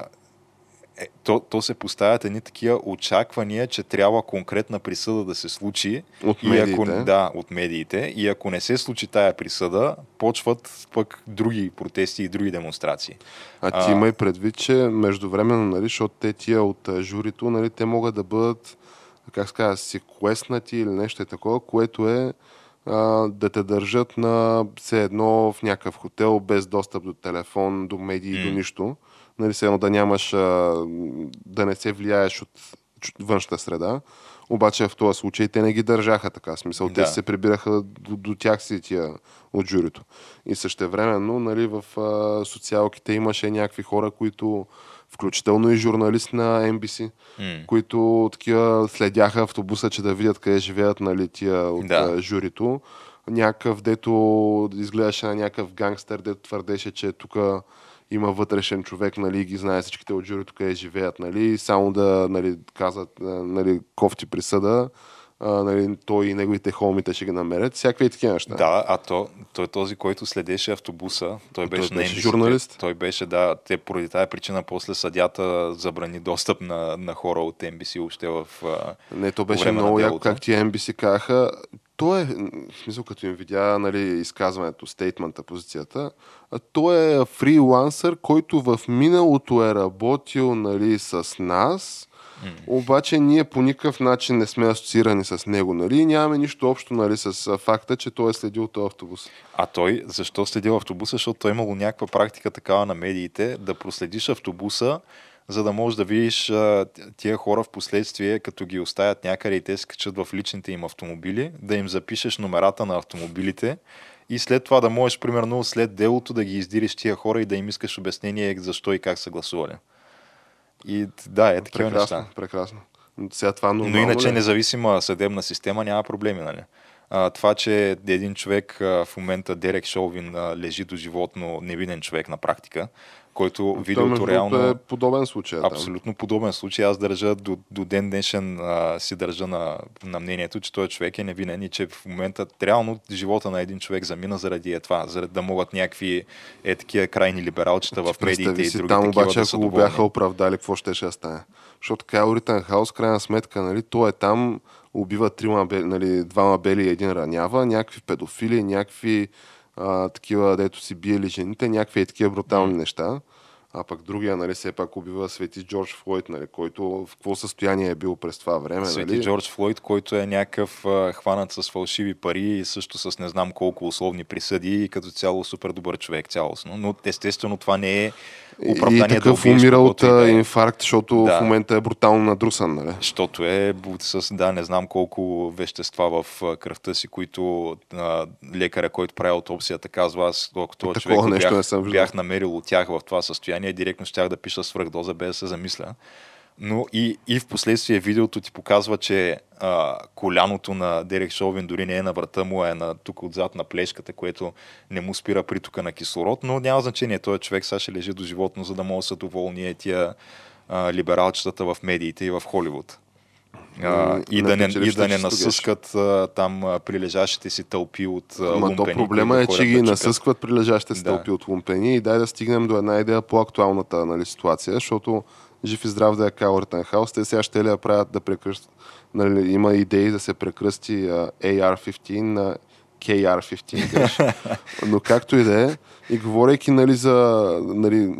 S1: е, то, то се поставят едни такива очаквания, че трябва конкретна присъда да се случи.
S2: От
S1: и ако,
S2: медиите.
S1: да, от медиите. И ако не се случи тая присъда, почват пък други протести и други демонстрации.
S2: А ти
S1: А.
S2: имай предвид, че междувременно, нали, защото те тия от журито, нали, те могат да бъдат, как се казва, секвестнати или нещо е такова, което е а, да те държат на все едно в някакъв хотел, без достъп до телефон, до медии, до
S1: М.
S2: нищо. Нали, все едно да нямаш, да не се влияеш от външната среда. Обаче в този случай те не ги държаха така. Смисъл, те
S1: Да.
S2: се прибираха до, до тях си тия от журито. И същевременно, нали, в а, социалките имаше някакви хора, които, включително и журналист на NBC,
S1: М.
S2: които такива следяха автобуса, че да видят къде живеят нали, тия от
S1: Да.
S2: журито. Някакъв, дето изглеждаше на някакъв гангстер, дето твърдеше, че тук има вътрешен човек, нали, ги знае всичките от журито къде живеят, нали, само да нали, казват а, нали, кофти присъда, а, нали, той и неговите холмите ще ги намерят. Всякакви такива неща.
S1: Да, а то, той този, който следеше автобуса, той беше, на
S2: беше журналист?
S1: Той беше, да, те поради тази причина после съдята забрани достъп на, на хора от NBC въобще в...
S2: Не, то беше много яко, как тия NBC казаха. То е, в смисъл, като им видя нали, изказването, стейтмента, позицията, той е фрилансър, който в миналото е работил нали, с нас, обаче ние по никакъв начин не сме асоциирани с него. Нали, и нямаме нищо общо нали, с факта, че той е следил този автобус.
S1: А той, защо следил автобуса? Защото той имало някаква практика такава на медиите, да проследиш автобуса, за да можеш да видиш а, тия хора в последствие, като ги оставят някъде и те се качат в личните им автомобили, да им запишеш номерата на автомобилите и след това да можеш, примерно, след делото да ги издириш тия хора и да им искаш обяснение защо и как са гласували. И да, е такива
S2: Прекрасно,
S1: неща.
S2: прекрасно. Сега това
S1: Но иначе
S2: ли е?
S1: независима съдебна система няма проблеми, нали? А, това, че един човек а, в момента, Дерек Шолвин, а, лежи до животно невинен човек на практика, който
S2: Той,
S1: видеото реално...
S2: е подобен случай. там.
S1: Абсолютно подобен случай. Аз държа до, до ден днешен а, си държа на, на мнението, че този човек е невинен и че в момента реално живота на един човек замина заради е това, заради да могат някакви е такива крайни либералчета в медиите и други
S2: там обаче,
S1: да са
S2: ако го бяха оправдали, какво ще ще стане? Защото Кайл Ритенхаус, крайна сметка, нали, той е там, убива трима, нали, двама бели и един ранява, някакви педофили, някакви а, такива, дето си биели жените, някакви е такива брутални неща. А пък другия, нали, все пак убива Свети Джордж Флойд, нали, който в какво състояние е бил през това време.
S1: Свети
S2: нали?
S1: Джордж Флойд, който е някакъв а, хванат с фалшиви пари и също с не знам колко условни присъди и като цяло супер добър човек цялостно. Но естествено това не е оправдание
S2: и такъв
S1: да
S2: умира от
S1: да е.
S2: инфаркт, защото
S1: Да.
S2: в момента е брутално надрусан. Нали?
S1: Защото е с да, не знам колко вещества в кръвта си, които а, лекаря, който прави аутопсията, казва, аз колко този
S2: Такова
S1: човек
S2: нещо
S1: бях,
S2: не съм
S1: бях намерил от тях в това състояние, директно щях да пиша свръхдоза без да се замисля. Но и, и в последствие видеото ти показва, че а, коляното на Дерек Шовин дори не е на врата му, е на, тук отзад на плешката, което не му спира притока на кислород, но няма значение. Той човек сега ще лежи до животно, за да може да са доволни тия а, либералчетата в медиите и в Холивуд. А, и, да не, и да не насъскат а, там а, прилежащите си тълпи от а,
S2: Ма то проблема е, че ги насъскват прилежащите си да. тълпи от лумпени и дай да стигнем до една идея по актуалната нали, ситуация, защото жив и здрав да е Кайл Риттенхаус, те сега ще ли я правят да прекръстят, нали, има идеи да се прекръсти а, AR-15 на KR-15. Но както и да е, и говорейки нали, за нали,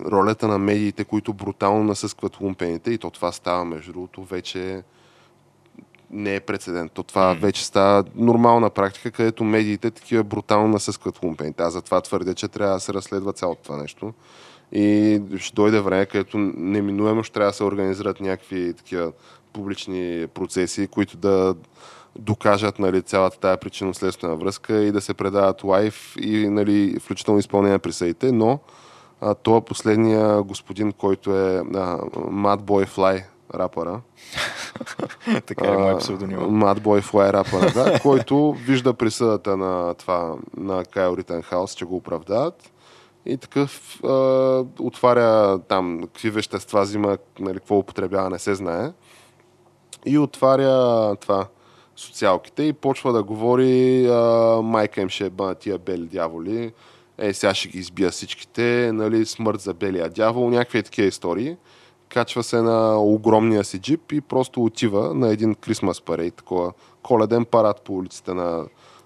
S2: ролята на медиите, които брутално насъскват лумпените, и то това става, между другото, вече не е прецедент. То това mm. вече става нормална практика, където медиите такива брутално насъскват лумпените. Аз затова твърдя, че трябва да се разследва цялото това нещо. И ще дойде време, където неминуемо ще трябва да се организират някакви такива публични процеси, които да докажат нали, цялата тая причинно-следствена връзка и да се предават лайв и нали, включително изпълнение на присъдите, но а, това е последния господин, който е а, Mad Boy Fly, рапъра.
S1: така е мой псевдоним.
S2: Mad Boy Fly рапъра, да, който вижда присъдата на това, на Кайл Риттенхаус, че го оправдават и такъв а, отваря там какви вещества взима, нали, какво употребява, не се знае. И отваря това социалките и почва да говори а, майка им ще е бъна тия бели дяволи, е, сега ще ги избия всичките, нали, смърт за белия дявол, някакви такива истории. Качва се на огромния си джип и просто отива на един Крисмас парейт, такова коледен парад по улиците на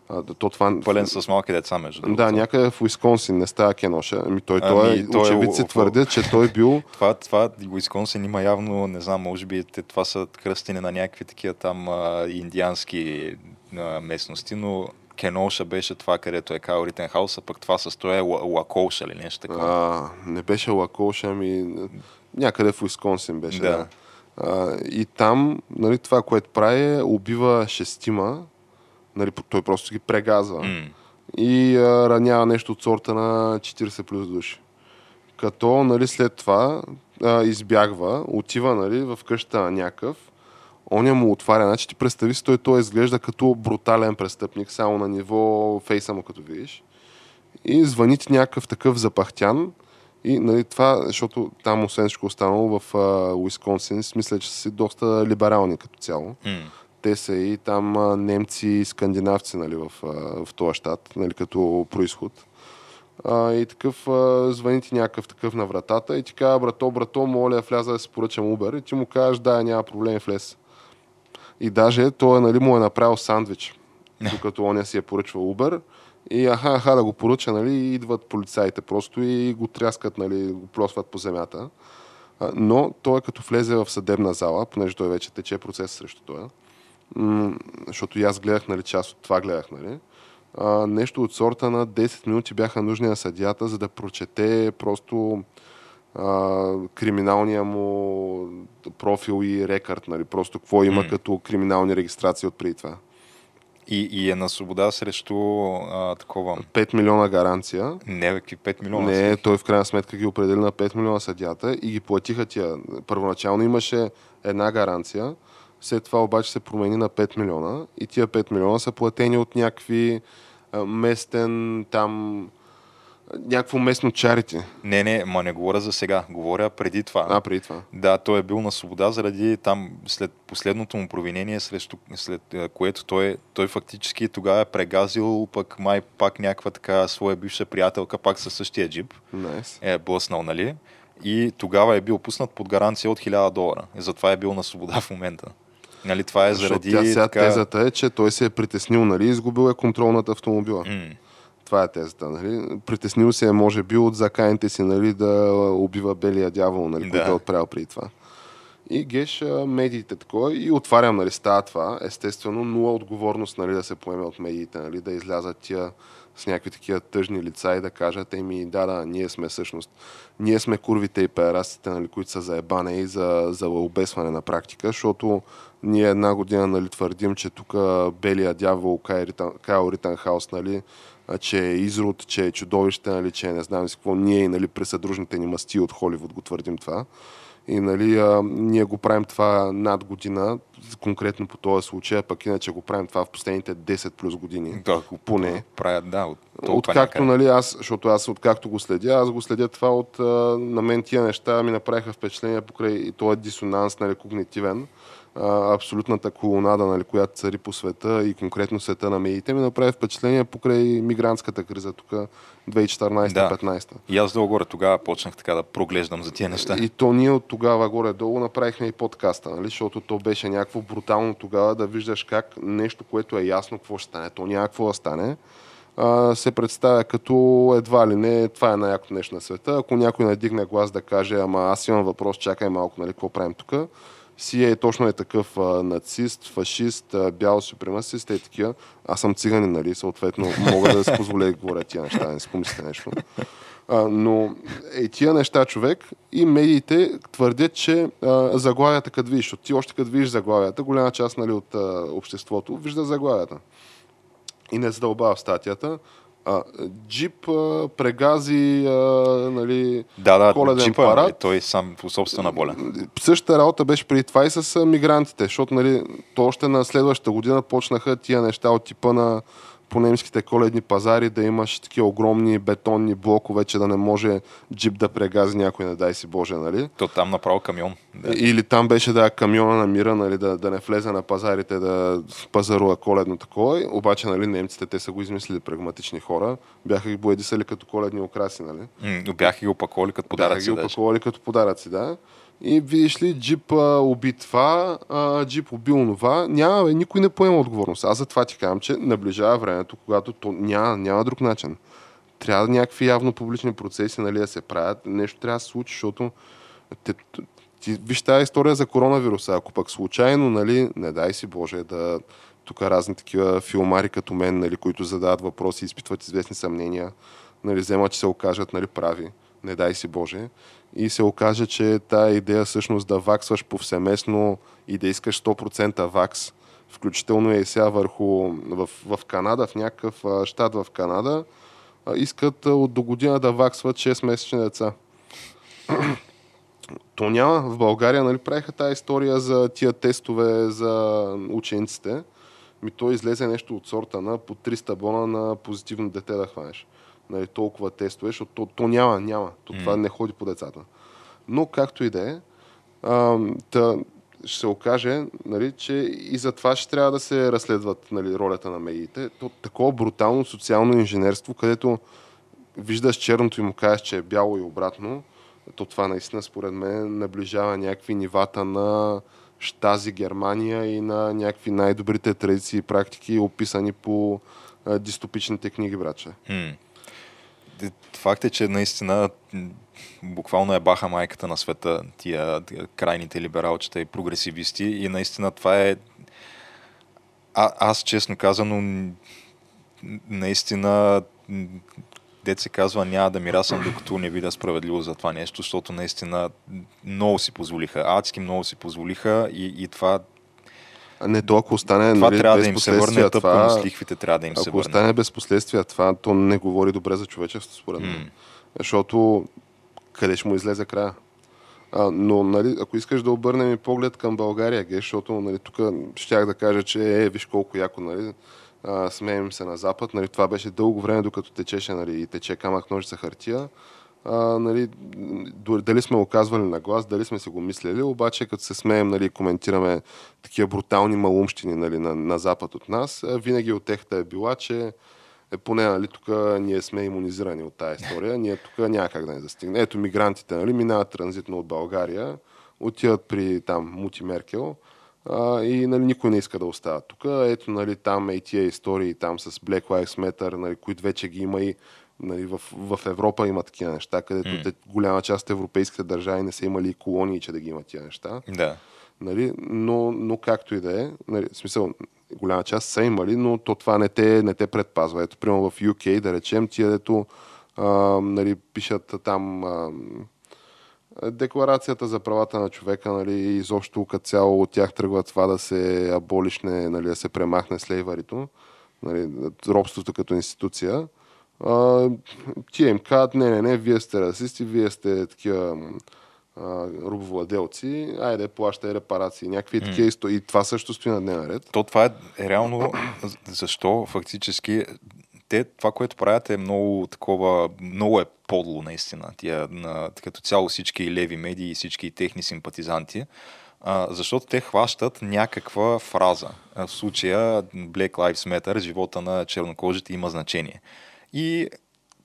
S2: а, то това...
S1: Пълен с малки деца, между
S2: другото. Да, някъде в Уисконсин, не става Кеноша. Ами той, ами, той, е- той очевидци е, твърдят, че той бил...
S1: това, това Уисконсин има явно, не знам, може би това са кръстини на някакви такива там а, индиански а, местности, но Кеноша беше това, където е Кайл Ритенхаус, а пък това състоя Лакоша или нещо такова.
S2: А, не беше Лакоша, ами някъде в Уисконсин беше. Да. да. А, и там, нали, това, което прави, е убива шестима, Нали, той просто ги прегазва. Mm. И а, ранява нещо от сорта на 40 плюс души. Като нали, след това а, избягва, отива нали, в къщата на някакъв, оня му отваря. Значи ти представи си, той, той изглежда като брутален престъпник, само на ниво фейса му, като видиш. И звъни ти някакъв такъв запахтян. И нали, това, защото там, освен всичко останало, в Уисконсин, мисля, че са си доста либерални като цяло. Mm те са и там немци и скандинавци нали, в, в този щат, нали, като происход. А, и такъв а, звъни ти някакъв такъв на вратата и ти казва, брато, брато, моля, вляза да си поръчам Uber. И ти му кажеш, да, няма проблем, влез. И даже той нали, му е направил сандвич, докато он си е поръчвал Uber. И аха, аха да го поръча, нали, идват полицаите просто и го тряскат, нали, го плосват по земята. Но той като влезе в съдебна зала, понеже той вече тече процес срещу това, м- защото и аз гледах, нали, част от това гледах, нали, а, нещо от сорта на 10 минути бяха нужни на съдията, за да прочете просто а, криминалния му профил и рекорд, нали, просто какво има mm. като криминални регистрации от преди това.
S1: И, и е на свобода срещу а, такова.
S2: 5 милиона гаранция.
S1: Не, какви 5 милиона?
S2: Не, той в крайна сметка ги определи на 5 милиона съдята и ги платиха тия. Първоначално имаше една гаранция, след това обаче се промени на 5 милиона и тия 5 милиона са платени от някакви местен там някакво местно чарите.
S1: Не, не, ма не говоря за сега. Говоря преди това.
S2: А, преди това.
S1: Да, той е бил на свобода заради там, след последното му провинение, срещу, след което той, той фактически тогава е прегазил пък май пак някаква така своя бивша приятелка, пак със същия джип.
S2: Nice.
S1: Е блъснал, нали? И тогава е бил пуснат под гаранция от 1000 долара. И затова е бил на свобода в момента. Нали, това е заради...
S2: Тя сега така... тезата е, че той се е притеснил, нали, изгубил е контрол над автомобила.
S1: Mm.
S2: Това е тезата, нали. Притеснил се е, може би, от заканите си, нали, да убива белия дявол, нали, да. който е отправил преди това. И геш медиите такова и отварям, нали, става това. Естествено, нула отговорност, нали, да се поеме от медиите, нали, да излязат тия с някакви такива тъжни лица и да кажат, еми, да, да, ние сме всъщност, ние сме курвите и перасите, нали, които са заебане и за, за обесване на практика, защото ние една година нали, твърдим, че тук белия дявол Кайл Ританхаус, нали, че е изрод, че е чудовище, нали, че е не знам си какво. Ние и нали, пресъдружните ни масти от Холивуд го твърдим това. И нали, а, ние го правим това над година, конкретно по този случай, а пък иначе го правим това в последните 10 плюс години.
S1: Да,
S2: Поне.
S1: правят, да, от
S2: Откакто,
S1: някъде.
S2: нали, аз, защото аз откакто го следя, аз го следя това от, а, на мен тия неща ми направиха впечатление покрай и този дисонанс, нали, когнитивен, а, абсолютната колонада, нали, която цари по света и конкретно света на медиите, ми направи впечатление покрай мигрантската криза тук 2014-15.
S1: И аз долу-горе тогава почнах така да проглеждам за тия неща.
S2: И то ние от тогава горе-долу направихме и подкаста, нали? защото то беше някакво брутално тогава да виждаш как нещо, което е ясно какво ще стане, то няма какво да стане, а, се представя като едва ли не, това е най-якото нещо на света. Ако някой надигне глас да каже, ама аз имам въпрос, чакай малко, нали, какво правим тук, си е точно е такъв а, нацист, фашист, а, бял супремасист и такива. Аз съм циганин, нали, съответно мога да си позволя да говоря тия неща, не си помислите нещо. А, но е тия неща човек и медиите твърдят, че а, заглавията като видиш, от ти още като видиш заглавията, голяма част нали, от а, обществото вижда заглавията. И не задълбава статията. А, джип а, прегази а, нали,
S1: Да, да,
S2: коледен
S1: джипа, нали,
S2: парад.
S1: той сам по собствена воля.
S2: Същата работа беше преди това и с мигрантите, защото нали, то още на следващата година почнаха тия неща от типа на по немските коледни пазари да имаш такива огромни бетонни блокове, че да не може джип да прегази някой, не дай си Боже, нали?
S1: То там направо камион. Да.
S2: Или там беше да камиона на мира, нали, да, да не влезе на пазарите, да пазарува коледно такова. Обаче, нали, немците, те са го измислили прагматични хора. Бяха ги боядисали като коледни украси, нали?
S1: М, Бяха ги опаковали като
S2: Бяха
S1: подаръци.
S2: ги
S1: даже.
S2: опаковали като подаръци, да. И видиш ли, джип а, уби това, а, джип убил това. Няма, никой не поема отговорност. Аз затова ти казвам, че наближава времето, когато то няма, няма друг начин. Трябва някакви явно публични процеси нали, да се правят. Нещо трябва да се случи, защото те, ти, виж тази история за коронавируса. Ако пък случайно, нали, не дай си Боже, да тук разни такива филмари като мен, нали, които задават въпроси, изпитват известни съмнения, нали, вземат, че се окажат нали, прави, не дай си Боже, и се окаже, че тая идея всъщност да ваксваш повсеместно и да искаш 100% вакс, включително и сега върху в, в Канада, в някакъв щат в Канада, искат от до година да ваксват 6-месечни деца. То няма. В България нали, правиха тази история за тия тестове за учениците. Ми то излезе нещо от сорта на по 300 бона на позитивно дете да хванеш. Нали, толкова тестове, защото то, то няма, няма. То това не ходи по децата. Но както и да е, та, ще се окаже, нали, че и за това ще трябва да се разследват нали, ролята на медиите. То, такова брутално социално инженерство, където виждаш черното и му кажеш, че е бяло и обратно, то това наистина според мен наближава някакви нивата на Штази Германия и на някакви най-добрите традиции и практики, описани по а, дистопичните книги, братче.
S1: М. Д- Факт е, че наистина буквално е баха майката на света, тия, крайните либералчета и прогресивисти. И наистина това е а, аз честно казано наистина дет се казва няма да мирасам докато не видя справедливо за това нещо, защото наистина много си позволиха, адски много си позволиха и, и това,
S2: не, то ако остане
S1: това
S2: нали,
S1: трябва
S2: без
S1: да им се върне тъпо,
S2: това,
S1: с лихвите трябва да им се
S2: ако
S1: върне.
S2: остане без последствия това, то не говори добре за човечеството, според мен.
S1: М.
S2: Защото къде ще му излезе края? А, но, нали, ако искаш да обърнем и поглед към България, ге, защото нали, тук щях да кажа, че е, виж колко яко, нали, а, смеем се на Запад. Нали, това беше дълго време, докато течеше нали, и тече камък ножица хартия. А, нали, дали сме оказвали на глас, дали сме си го мислили, обаче като се смеем нали, коментираме такива брутални малумщини нали, на, на Запад от нас, а, винаги отехта е била, че е, поне нали, тук ние сме иммунизирани от тази история, ние тук няма как да не застигне. Ето мигрантите нали, минават транзитно от България, отиват при там Мути Меркел а, и нали, никой не иска да остава тук. Ето нали, там е и тия истории там с Black Lives Matter, нали, които вече ги има и нали, в, в Европа има такива неща, където
S1: М.
S2: те, голяма част от европейските държави не са имали и колонии, че да ги имат тия неща.
S1: Да.
S2: Нали? Но, но както и да е, нали, в смисъл, голяма част са имали, но то това не те, не те предпазва. Ето, примерно в UK, да речем, тия дето а, нали, пишат там а, декларацията за правата на човека, нали, изобщо като цяло от тях тръгва това да се аболишне, нали, да се премахне слейварито, нали, робството като институция. А, тия им казват, не, не, не, вие сте расисти, вие сте такива рубовладелци, айде, плащай репарации, някакви
S1: М.
S2: такива истории. И това също стои на дневен ред.
S1: То това е реално защо фактически те това, което правят е много такова, много е подло наистина. Тия, на, като цяло всички леви медии и всички техни симпатизанти, а, защото те хващат някаква фраза. В случая Black Lives Matter, живота на чернокожите има значение. И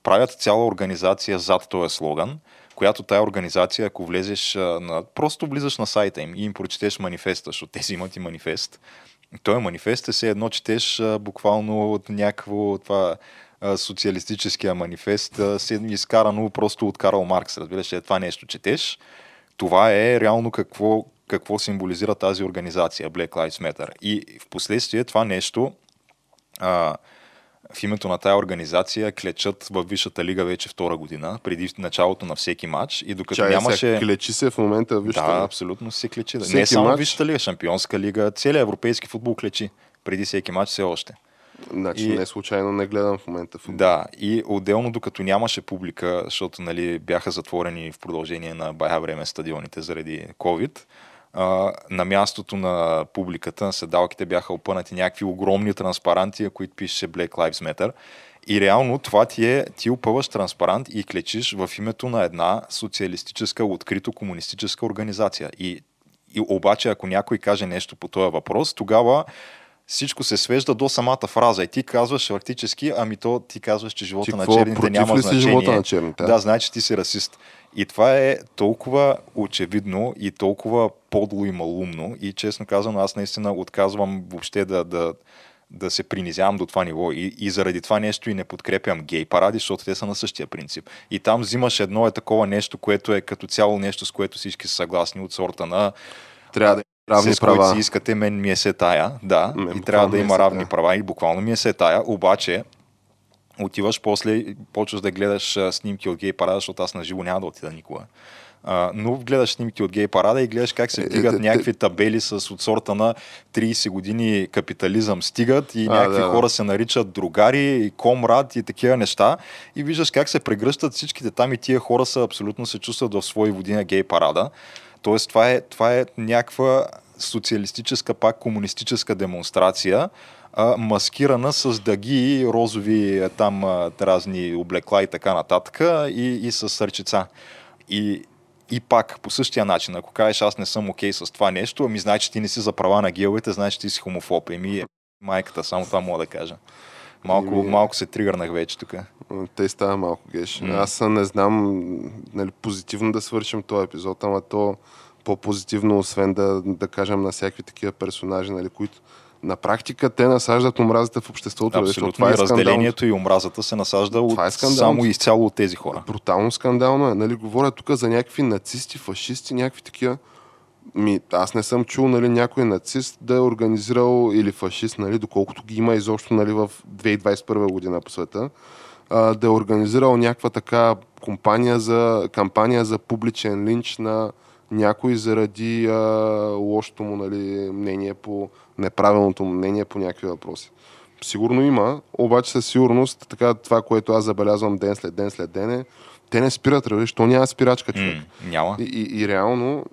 S1: правят цяла организация зад този слоган, която тая организация, ако влезеш на... Просто влизаш на сайта им и им прочетеш манифеста, защото те си имат и манифест. Той манифест е все едно четеш буквално от някакво това социалистическия манифест, се изкарано просто от Карл Маркс. Разбираш, е това нещо четеш. Това е реално какво, какво символизира тази организация Black Lives Matter. И в последствие това нещо а, в името на тая организация клечат в Висшата лига вече втора година, преди началото на всеки матч. И докато
S2: Чай,
S1: нямаше...
S2: сега, клечи се в момента, вижте.
S1: Да, абсолютно се клечи.
S2: Всеки
S1: Не само
S2: матч?
S1: Висшата лига, Шампионска лига, целият европейски футбол клечи. Преди всеки матч все още.
S2: Значи
S1: И-
S2: не случайно не гледам в момента футбол.
S1: Да, и отделно докато нямаше публика, защото нали, бяха затворени в продължение на бая време стадионите заради COVID, а, на мястото на публиката, на седалките бяха опънати някакви огромни транспаранти, които пишеше Black Lives Matter. И реално това ти е, ти опъваш транспарант и клечиш в името на една социалистическа, открито комунистическа организация. И, и обаче, ако някой каже нещо по този въпрос, тогава всичко се свежда до самата фраза. И ти казваш фактически, ами то ти казваш, че живота
S2: Ти
S1: на черните няма
S2: ли си
S1: значение.
S2: живота на черните?
S1: Да, значи ти си расист. И това е толкова очевидно и толкова подло и малумно. И честно казано, аз наистина отказвам въобще да, да, да се принизявам до това ниво. И, и заради това нещо и не подкрепям гей паради, защото те са на същия принцип. И там взимаш едно е такова нещо, което е като цяло нещо, с което всички са съгласни от сорта на
S2: Трябва да има равни
S1: с
S2: права.
S1: си искате, мен ми е се тая, да,
S2: Мен
S1: и трябва да
S2: е
S1: има равни права и буквално ми е се тая, обаче отиваш после, почваш да гледаш снимки от гей парада, защото аз на живо няма да отида никога. А, но гледаш снимки от гей парада и гледаш как се
S2: Е,
S1: вдигат
S2: е, те-
S1: някакви табели с от сорта на 30 години капитализъм стигат и
S2: А,
S1: някакви
S2: да, да.
S1: хора се наричат другари и комрад и такива неща и виждаш как се прегръщат всичките там и тия хора са абсолютно се чувстват в свои води на гей парада. Тоест това е, това е някаква социалистическа, пак комунистическа демонстрация, а, маскирана с дъги, розови е, там а, разни облекла и така нататък и, и с сърчица. И, и пак по същия начин, ако кажеш аз не съм окей с това нещо, ами знай, че ти не си за права на геовете, знаеш, че ти си хомофоб. Еми, е, майката, само това мога да кажа. Малко,
S2: Еми-
S1: малко се тригърнах вече тук.
S2: Те става малко геш.
S1: М.
S2: Аз не знам нали, позитивно да свършим този епизод, ама то по-позитивно, освен да, да кажем на всякакви такива персонажи, нали, които на практика те насаждат омразата в обществото.
S1: Абсолютно. И
S2: скандално.
S1: разделението и омразата се насажда от,
S2: Това е скандално.
S1: само и изцяло от тези хора.
S2: Брутално скандално е. Нали, говоря тук за някакви нацисти, фашисти, някакви такива. Ми, аз не съм чул нали, някой нацист да е организирал или фашист, нали, доколкото ги има изобщо нали, в 2021 година по света, а, да е организирал някаква така компания за, кампания за публичен линч на някой заради а, лошото му нали, мнение по неправилното мнение по някакви въпроси. Сигурно има, обаче със сигурност така, това, което аз забелязвам ден след ден след ден е, те не спират, разбираш, то няма спирачка човек.
S1: М, няма.
S2: И, и, и реално,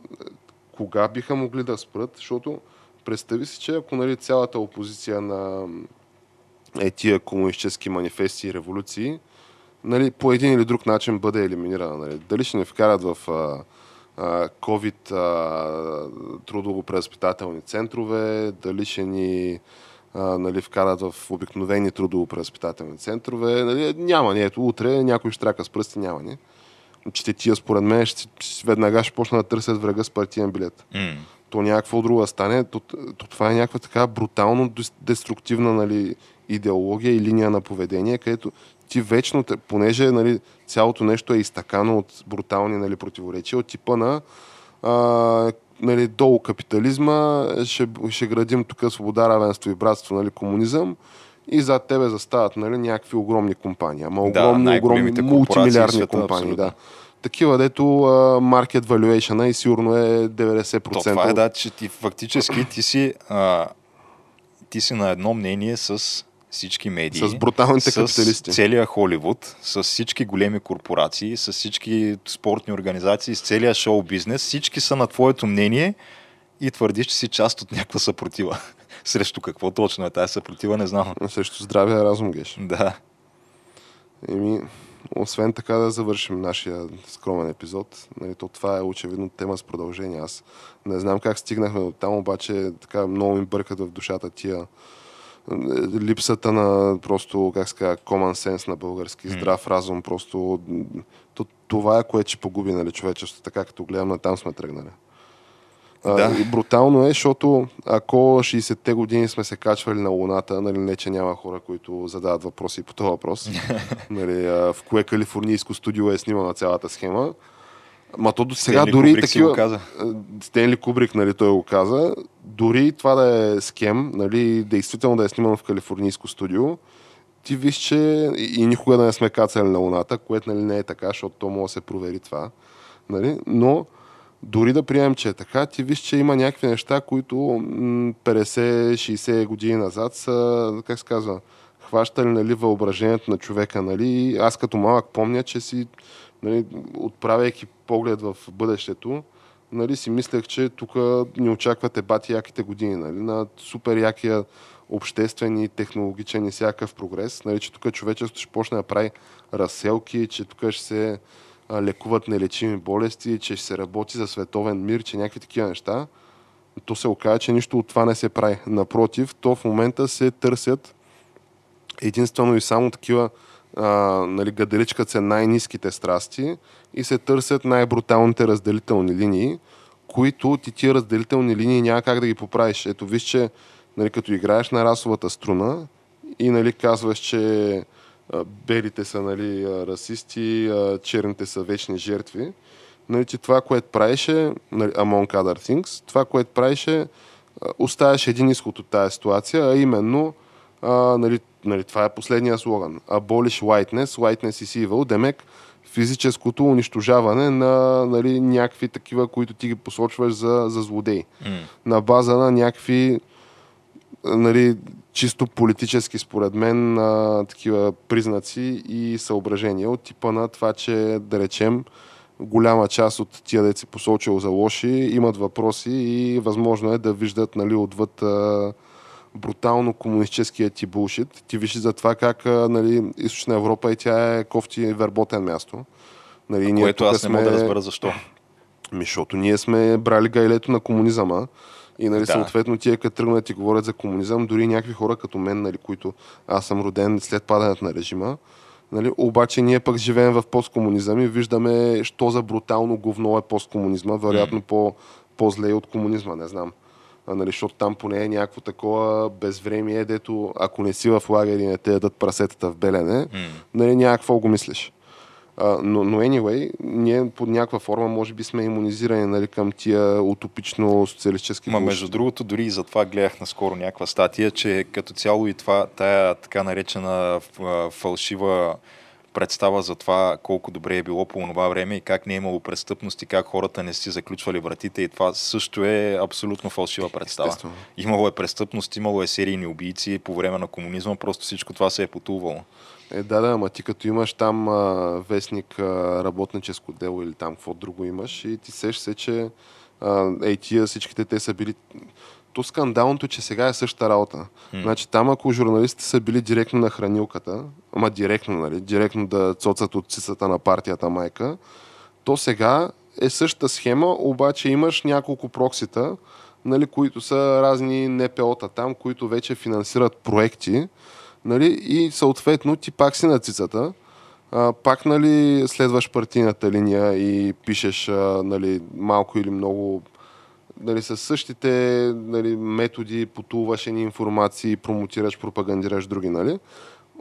S2: кога биха могли да спрат, защото представи си, че ако нали, цялата опозиция на е тия комунистически манифести и революции, нали, по един или друг начин бъде елиминирана. Нали. Дали ще ни вкарат в а, COVID а, трудово-преразпитателни центрове, дали ще ни нали, вкарат в обикновени трудово-преразпитателни центрове. Нали, няма ни. Ето, утре някой ще трака с пръсти, няма ни. Че тия, според мен, ще, веднага ще почна да търсят врага с партиен билет
S1: М,
S2: то някакво друго да стане, то, то това е някаква така брутално дес- деструктивна нали, идеология и линия на поведение, където ти вечно, понеже нали, цялото нещо е изтакано от брутални нали, противоречия, от типа на а, нали, долу капитализма, ще, ще градим тук свобода, равенство и братство, нали, комунизъм, и зад тебе застават нали, някакви огромни компании. Ама
S1: Да,
S2: огромни, огромни,
S1: в
S2: мултимилиардни
S1: света,
S2: компании.
S1: абсолютно.
S2: Да. Такива, дето market valuation и сигурно е 90%.
S1: То това е да, че ти фактически ти си, а, ти си на едно мнение с всички медии,
S2: С бруталните
S1: с
S2: капиталисти.
S1: целия Холивуд, с всички големи корпорации, с всички спортни организации, с целия шоу бизнес, всички са на твоето мнение и твърдиш, че си част от някаква съпротива. Срещу какво точно е тази съпротива, не знам.
S2: Срещу здравия разум, Геш.
S1: Да.
S2: Еми, освен така да завършим нашия скромен епизод, нали, то това е очевидно тема с продължение. Аз не знам как стигнахме до там, обаче така много ми бъркат в душата тия липсата на просто, как ска, common sense на български, здрав разум, просто то, това е което ще погуби нали, човечеството, така като гледам на там сме тръгнали. А,
S1: Да.
S2: и брутално е, защото ако 60-те години сме се качвали на Луната, нали, не че няма хора, които задават въпроси по този въпрос, нали, а, в кое калифорнийско студио е снимана цялата схема, Ма то до сега
S1: Стенли
S2: дори
S1: Кубрик
S2: такива...
S1: го каза.
S2: А, Стенли Кубрик, нали, той го каза. Дори това да е скем, нали, действително да е снимано в калифорнийско студио, ти виж, че и, никога да не сме кацали на Луната, което нали, не е така, защото то може да се провери това. Нали? Но дори да приемем, че е така, ти виж, че има някакви неща, които м, 50-60 години назад са, как се казва, хващали нали, въображението на човека. Нали? Аз като малък помня, че си, нали, отправяйки поглед в бъдещето, нали, си мислех, че тук ни очакват ебати яките години, нали, на супер якия обществен и технологичен и всякакъв прогрес, нали, че тук човечеството ще почне да прави разселки, че тук ще се лекуват нелечими болести, че ще се работи за световен мир, че някакви такива неща. То се оказа, че нищо от това не се прави. Напротив, то в момента се търсят единствено и само такива а, нали, гаделичкат се най-низките страсти и се търсят най-бруталните разделителни линии, които ти тия разделителни линии няма как да ги поправиш. Ето виж, че нали, като играеш на расовата струна и нали, казваш, че а, белите са нали, расисти, а, черните са вечни жертви, нали, че това, което правеше, нали, among other things, това, което правеше, оставяш един изход от тази ситуация, а именно а, нали, нали, това е последния слоган. Abolish whiteness, whiteness is evil, демек физическото унищожаване на нали, някакви такива, които ти ги посочваш за, за злодеи.
S1: М.
S2: На база на някакви нали, чисто политически, според мен, а, такива признаци и съображения от типа на това, че, да речем, голяма част от тия деца посочил за лоши имат въпроси и възможно е да виждат нали, отвъд а, брутално комунистическия ти булшит. Ти виж за това как нали, Източна Европа и тя е кофти верботен място. Нали, ние
S1: Което аз не мога да разбера защо.
S2: Ми, защото ние сме брали гайлето на комунизъма и нали,
S1: Да.
S2: съответно тия като тръгнат и говорят за комунизъм, дори някакви хора като мен, нали, които аз съм роден след падането на режима, нали, обаче ние пък живеем в посткомунизъм и виждаме, що за брутално говно е посткомунизма, вероятно по, по-зле и от комунизма, не знам. Нали, защото там поне е някакво такова безвремие, дето ако не си в лагери и не те ядат прасетата в белене, нали, няма какво го мислиш. Но, но anyway, ние под някаква форма може би сме иммунизирани нали, към тия утопично социалистически
S1: Ма между другото, дори и за това гледах наскоро някаква статия, че като цяло и това, тая така наречена фалшива представа за това колко добре е било по това време и как не е имало престъпност и как хората не си заключвали вратите и това също е абсолютно фалшива представа.
S2: Естествено.
S1: Имало е престъпност, имало е серийни убийци по време на комунизма, просто всичко това се е потувало.
S2: Е, да, да, ама ти като имаш там а, вестник а, работническо дело или там какво друго имаш и ти сеш се, че а, ей тия всичките те са били... То скандалното, е, че сега е същата работа.
S1: М.
S2: Значи там, ако журналистите са били директно на хранилката, ама директно, нали, директно да цоцат от цицата на партията майка, то сега е същата схема, обаче имаш няколко проксита, нали, които са разни НПО-та там, които вече финансират проекти, нали, и съответно ти пак си на цицата, а, пак нали, следваш партийната линия и пишеш а, нали, малко или много нали, с същите нали, методи, потулваш едни информации, промотираш, пропагандираш други, нали?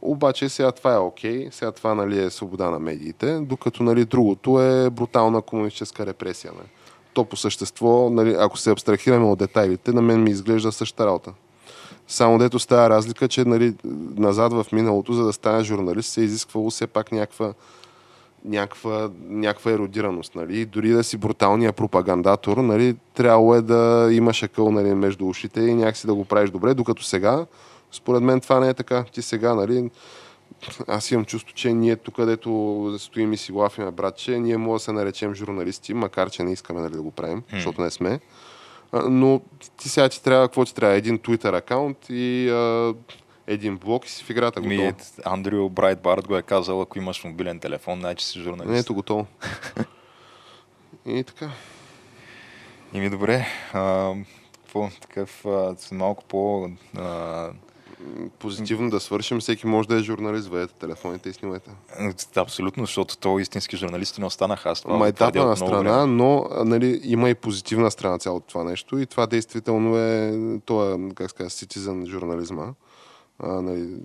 S2: Обаче сега това е окей, сега това нали, е свобода на медиите, докато нали, другото е брутална комунистическа репресия. Нали. То по същество, нали, ако се абстрахираме от детайлите, на мен ми изглежда същата работа. Само дето става разлика, че нали, назад в миналото, за да стане журналист, се е изисквало все пак някаква някаква, някаква еродираност. Нали? Дори да си бруталният пропагандатор, нали, трябвало е да имаш акъл нали, между ушите и някакси да го правиш добре, докато сега Според мен това не е така. Ти сега, нали, аз имам чувство, че ние тук, където стоим и си лафиме, братче, ние може да се наречем журналисти, макар че не искаме нали, да го правим, mm. защото не сме. Но ти сега ти трябва, какво ти трябва? Един Twitter акаунт и а, един блок и си в играта готово. Ми,
S1: Андрю Брайтбард го е казал, ако имаш мобилен телефон, значи си журналист.
S2: Ето готово. и така.
S1: И ми добре. А, какво, такъв а, малко по... А,
S2: позитивно да свършим, всеки може да е журналист, вадете телефоните и снимайте.
S1: Абсолютно, защото то истински журналисти не останаха. Аз
S2: това етапа на страна, но нали, има и позитивна страна цялото това нещо и това действително е, това, е, как ска, citizen журнализма а, нали,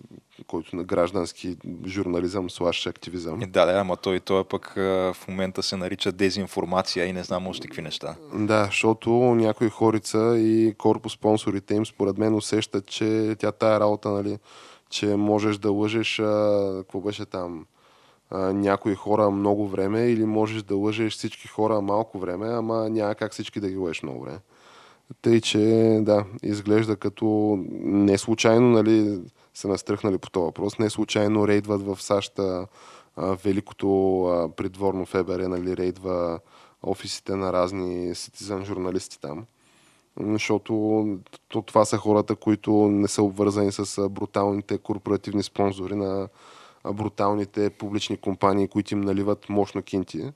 S2: който на граждански журнализъм, слаш активизъм.
S1: Да, да, ама той, той пък в момента се нарича дезинформация и не знам още какви неща.
S2: Да, защото някои хорица и корпус спонсорите им според мен усещат, че тя тая работа, нали, че можеш да лъжеш, а, какво беше там, а, някои хора много време или можеш да лъжеш всички хора малко време, ама няма как всички да ги лъжеш много време. Тъй, че да, изглежда като не случайно нали, са настръхнали по този въпрос, не случайно рейдват в САЩ великото придворно ФБР, нали, рейдва офисите на разни ситизън журналисти там. Защото то, това са хората, които не са обвързани с бруталните корпоративни спонсори на бруталните публични компании, които им наливат мощно кинти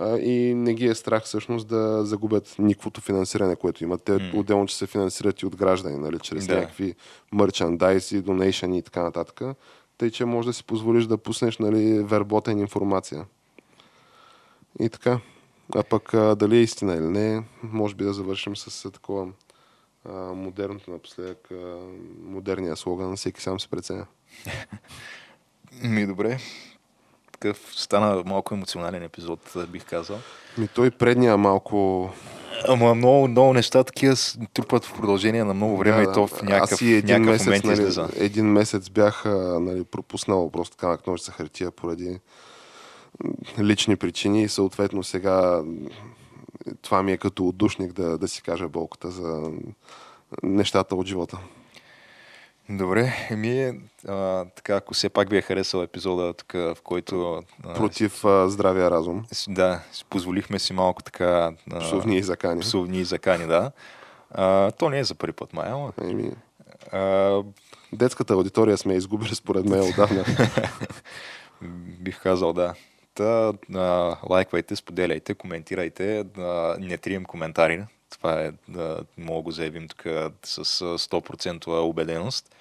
S2: и не ги е страх всъщност да загубят никаквото финансиране, което имат. Те mm. отделно, че се финансират и от граждани, нали, чрез да. някакви мерчандайзи, донейшъни и така нататък. Тъй, че може да си позволиш да пуснеш нали, верботен информация. И така. А пък а, дали е истина или не, може би да завършим с такова а, модерното напоследък, а, модерния слоган, всеки сам се преценя.
S1: Ми добре, такъв стана малко емоционален епизод, бих казал.
S2: Ми той предния малко...
S1: Ама много, много неща такива трупат в продължение на много време да, и то в някакъв, Аз и един месец, момент
S2: нали, излеза. Един месец бях нали, пропуснал просто така нож за хартия поради лични причини и съответно сега това ми е като отдушник да, да си кажа болката за нещата от живота.
S1: Добре, еми, а, така, ако все пак ви е харесал епизода, тук, в който...
S2: А, Против а, здравия разум.
S1: Да, позволихме си малко така...
S2: А, псовни и закани.
S1: Псовни и закани, да. А, то не е за първи път, май, ама... Еми,
S2: а, детската аудитория сме изгубили според мен отдавна.
S1: Бих казал, да. Та, а, лайквайте, споделяйте, коментирайте, а, не трием коментари, това е, да, мога го заявим тук с 100% убеденост.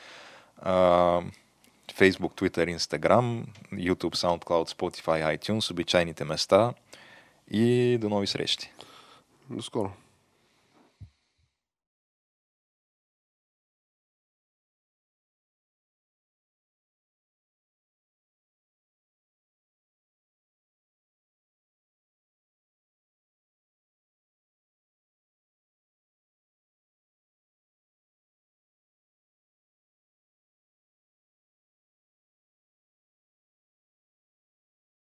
S1: Uh, Facebook, Twitter, Instagram, YouTube, SoundCloud, Spotify, iTunes, обичайните места и до нови срещи.
S2: До скоро.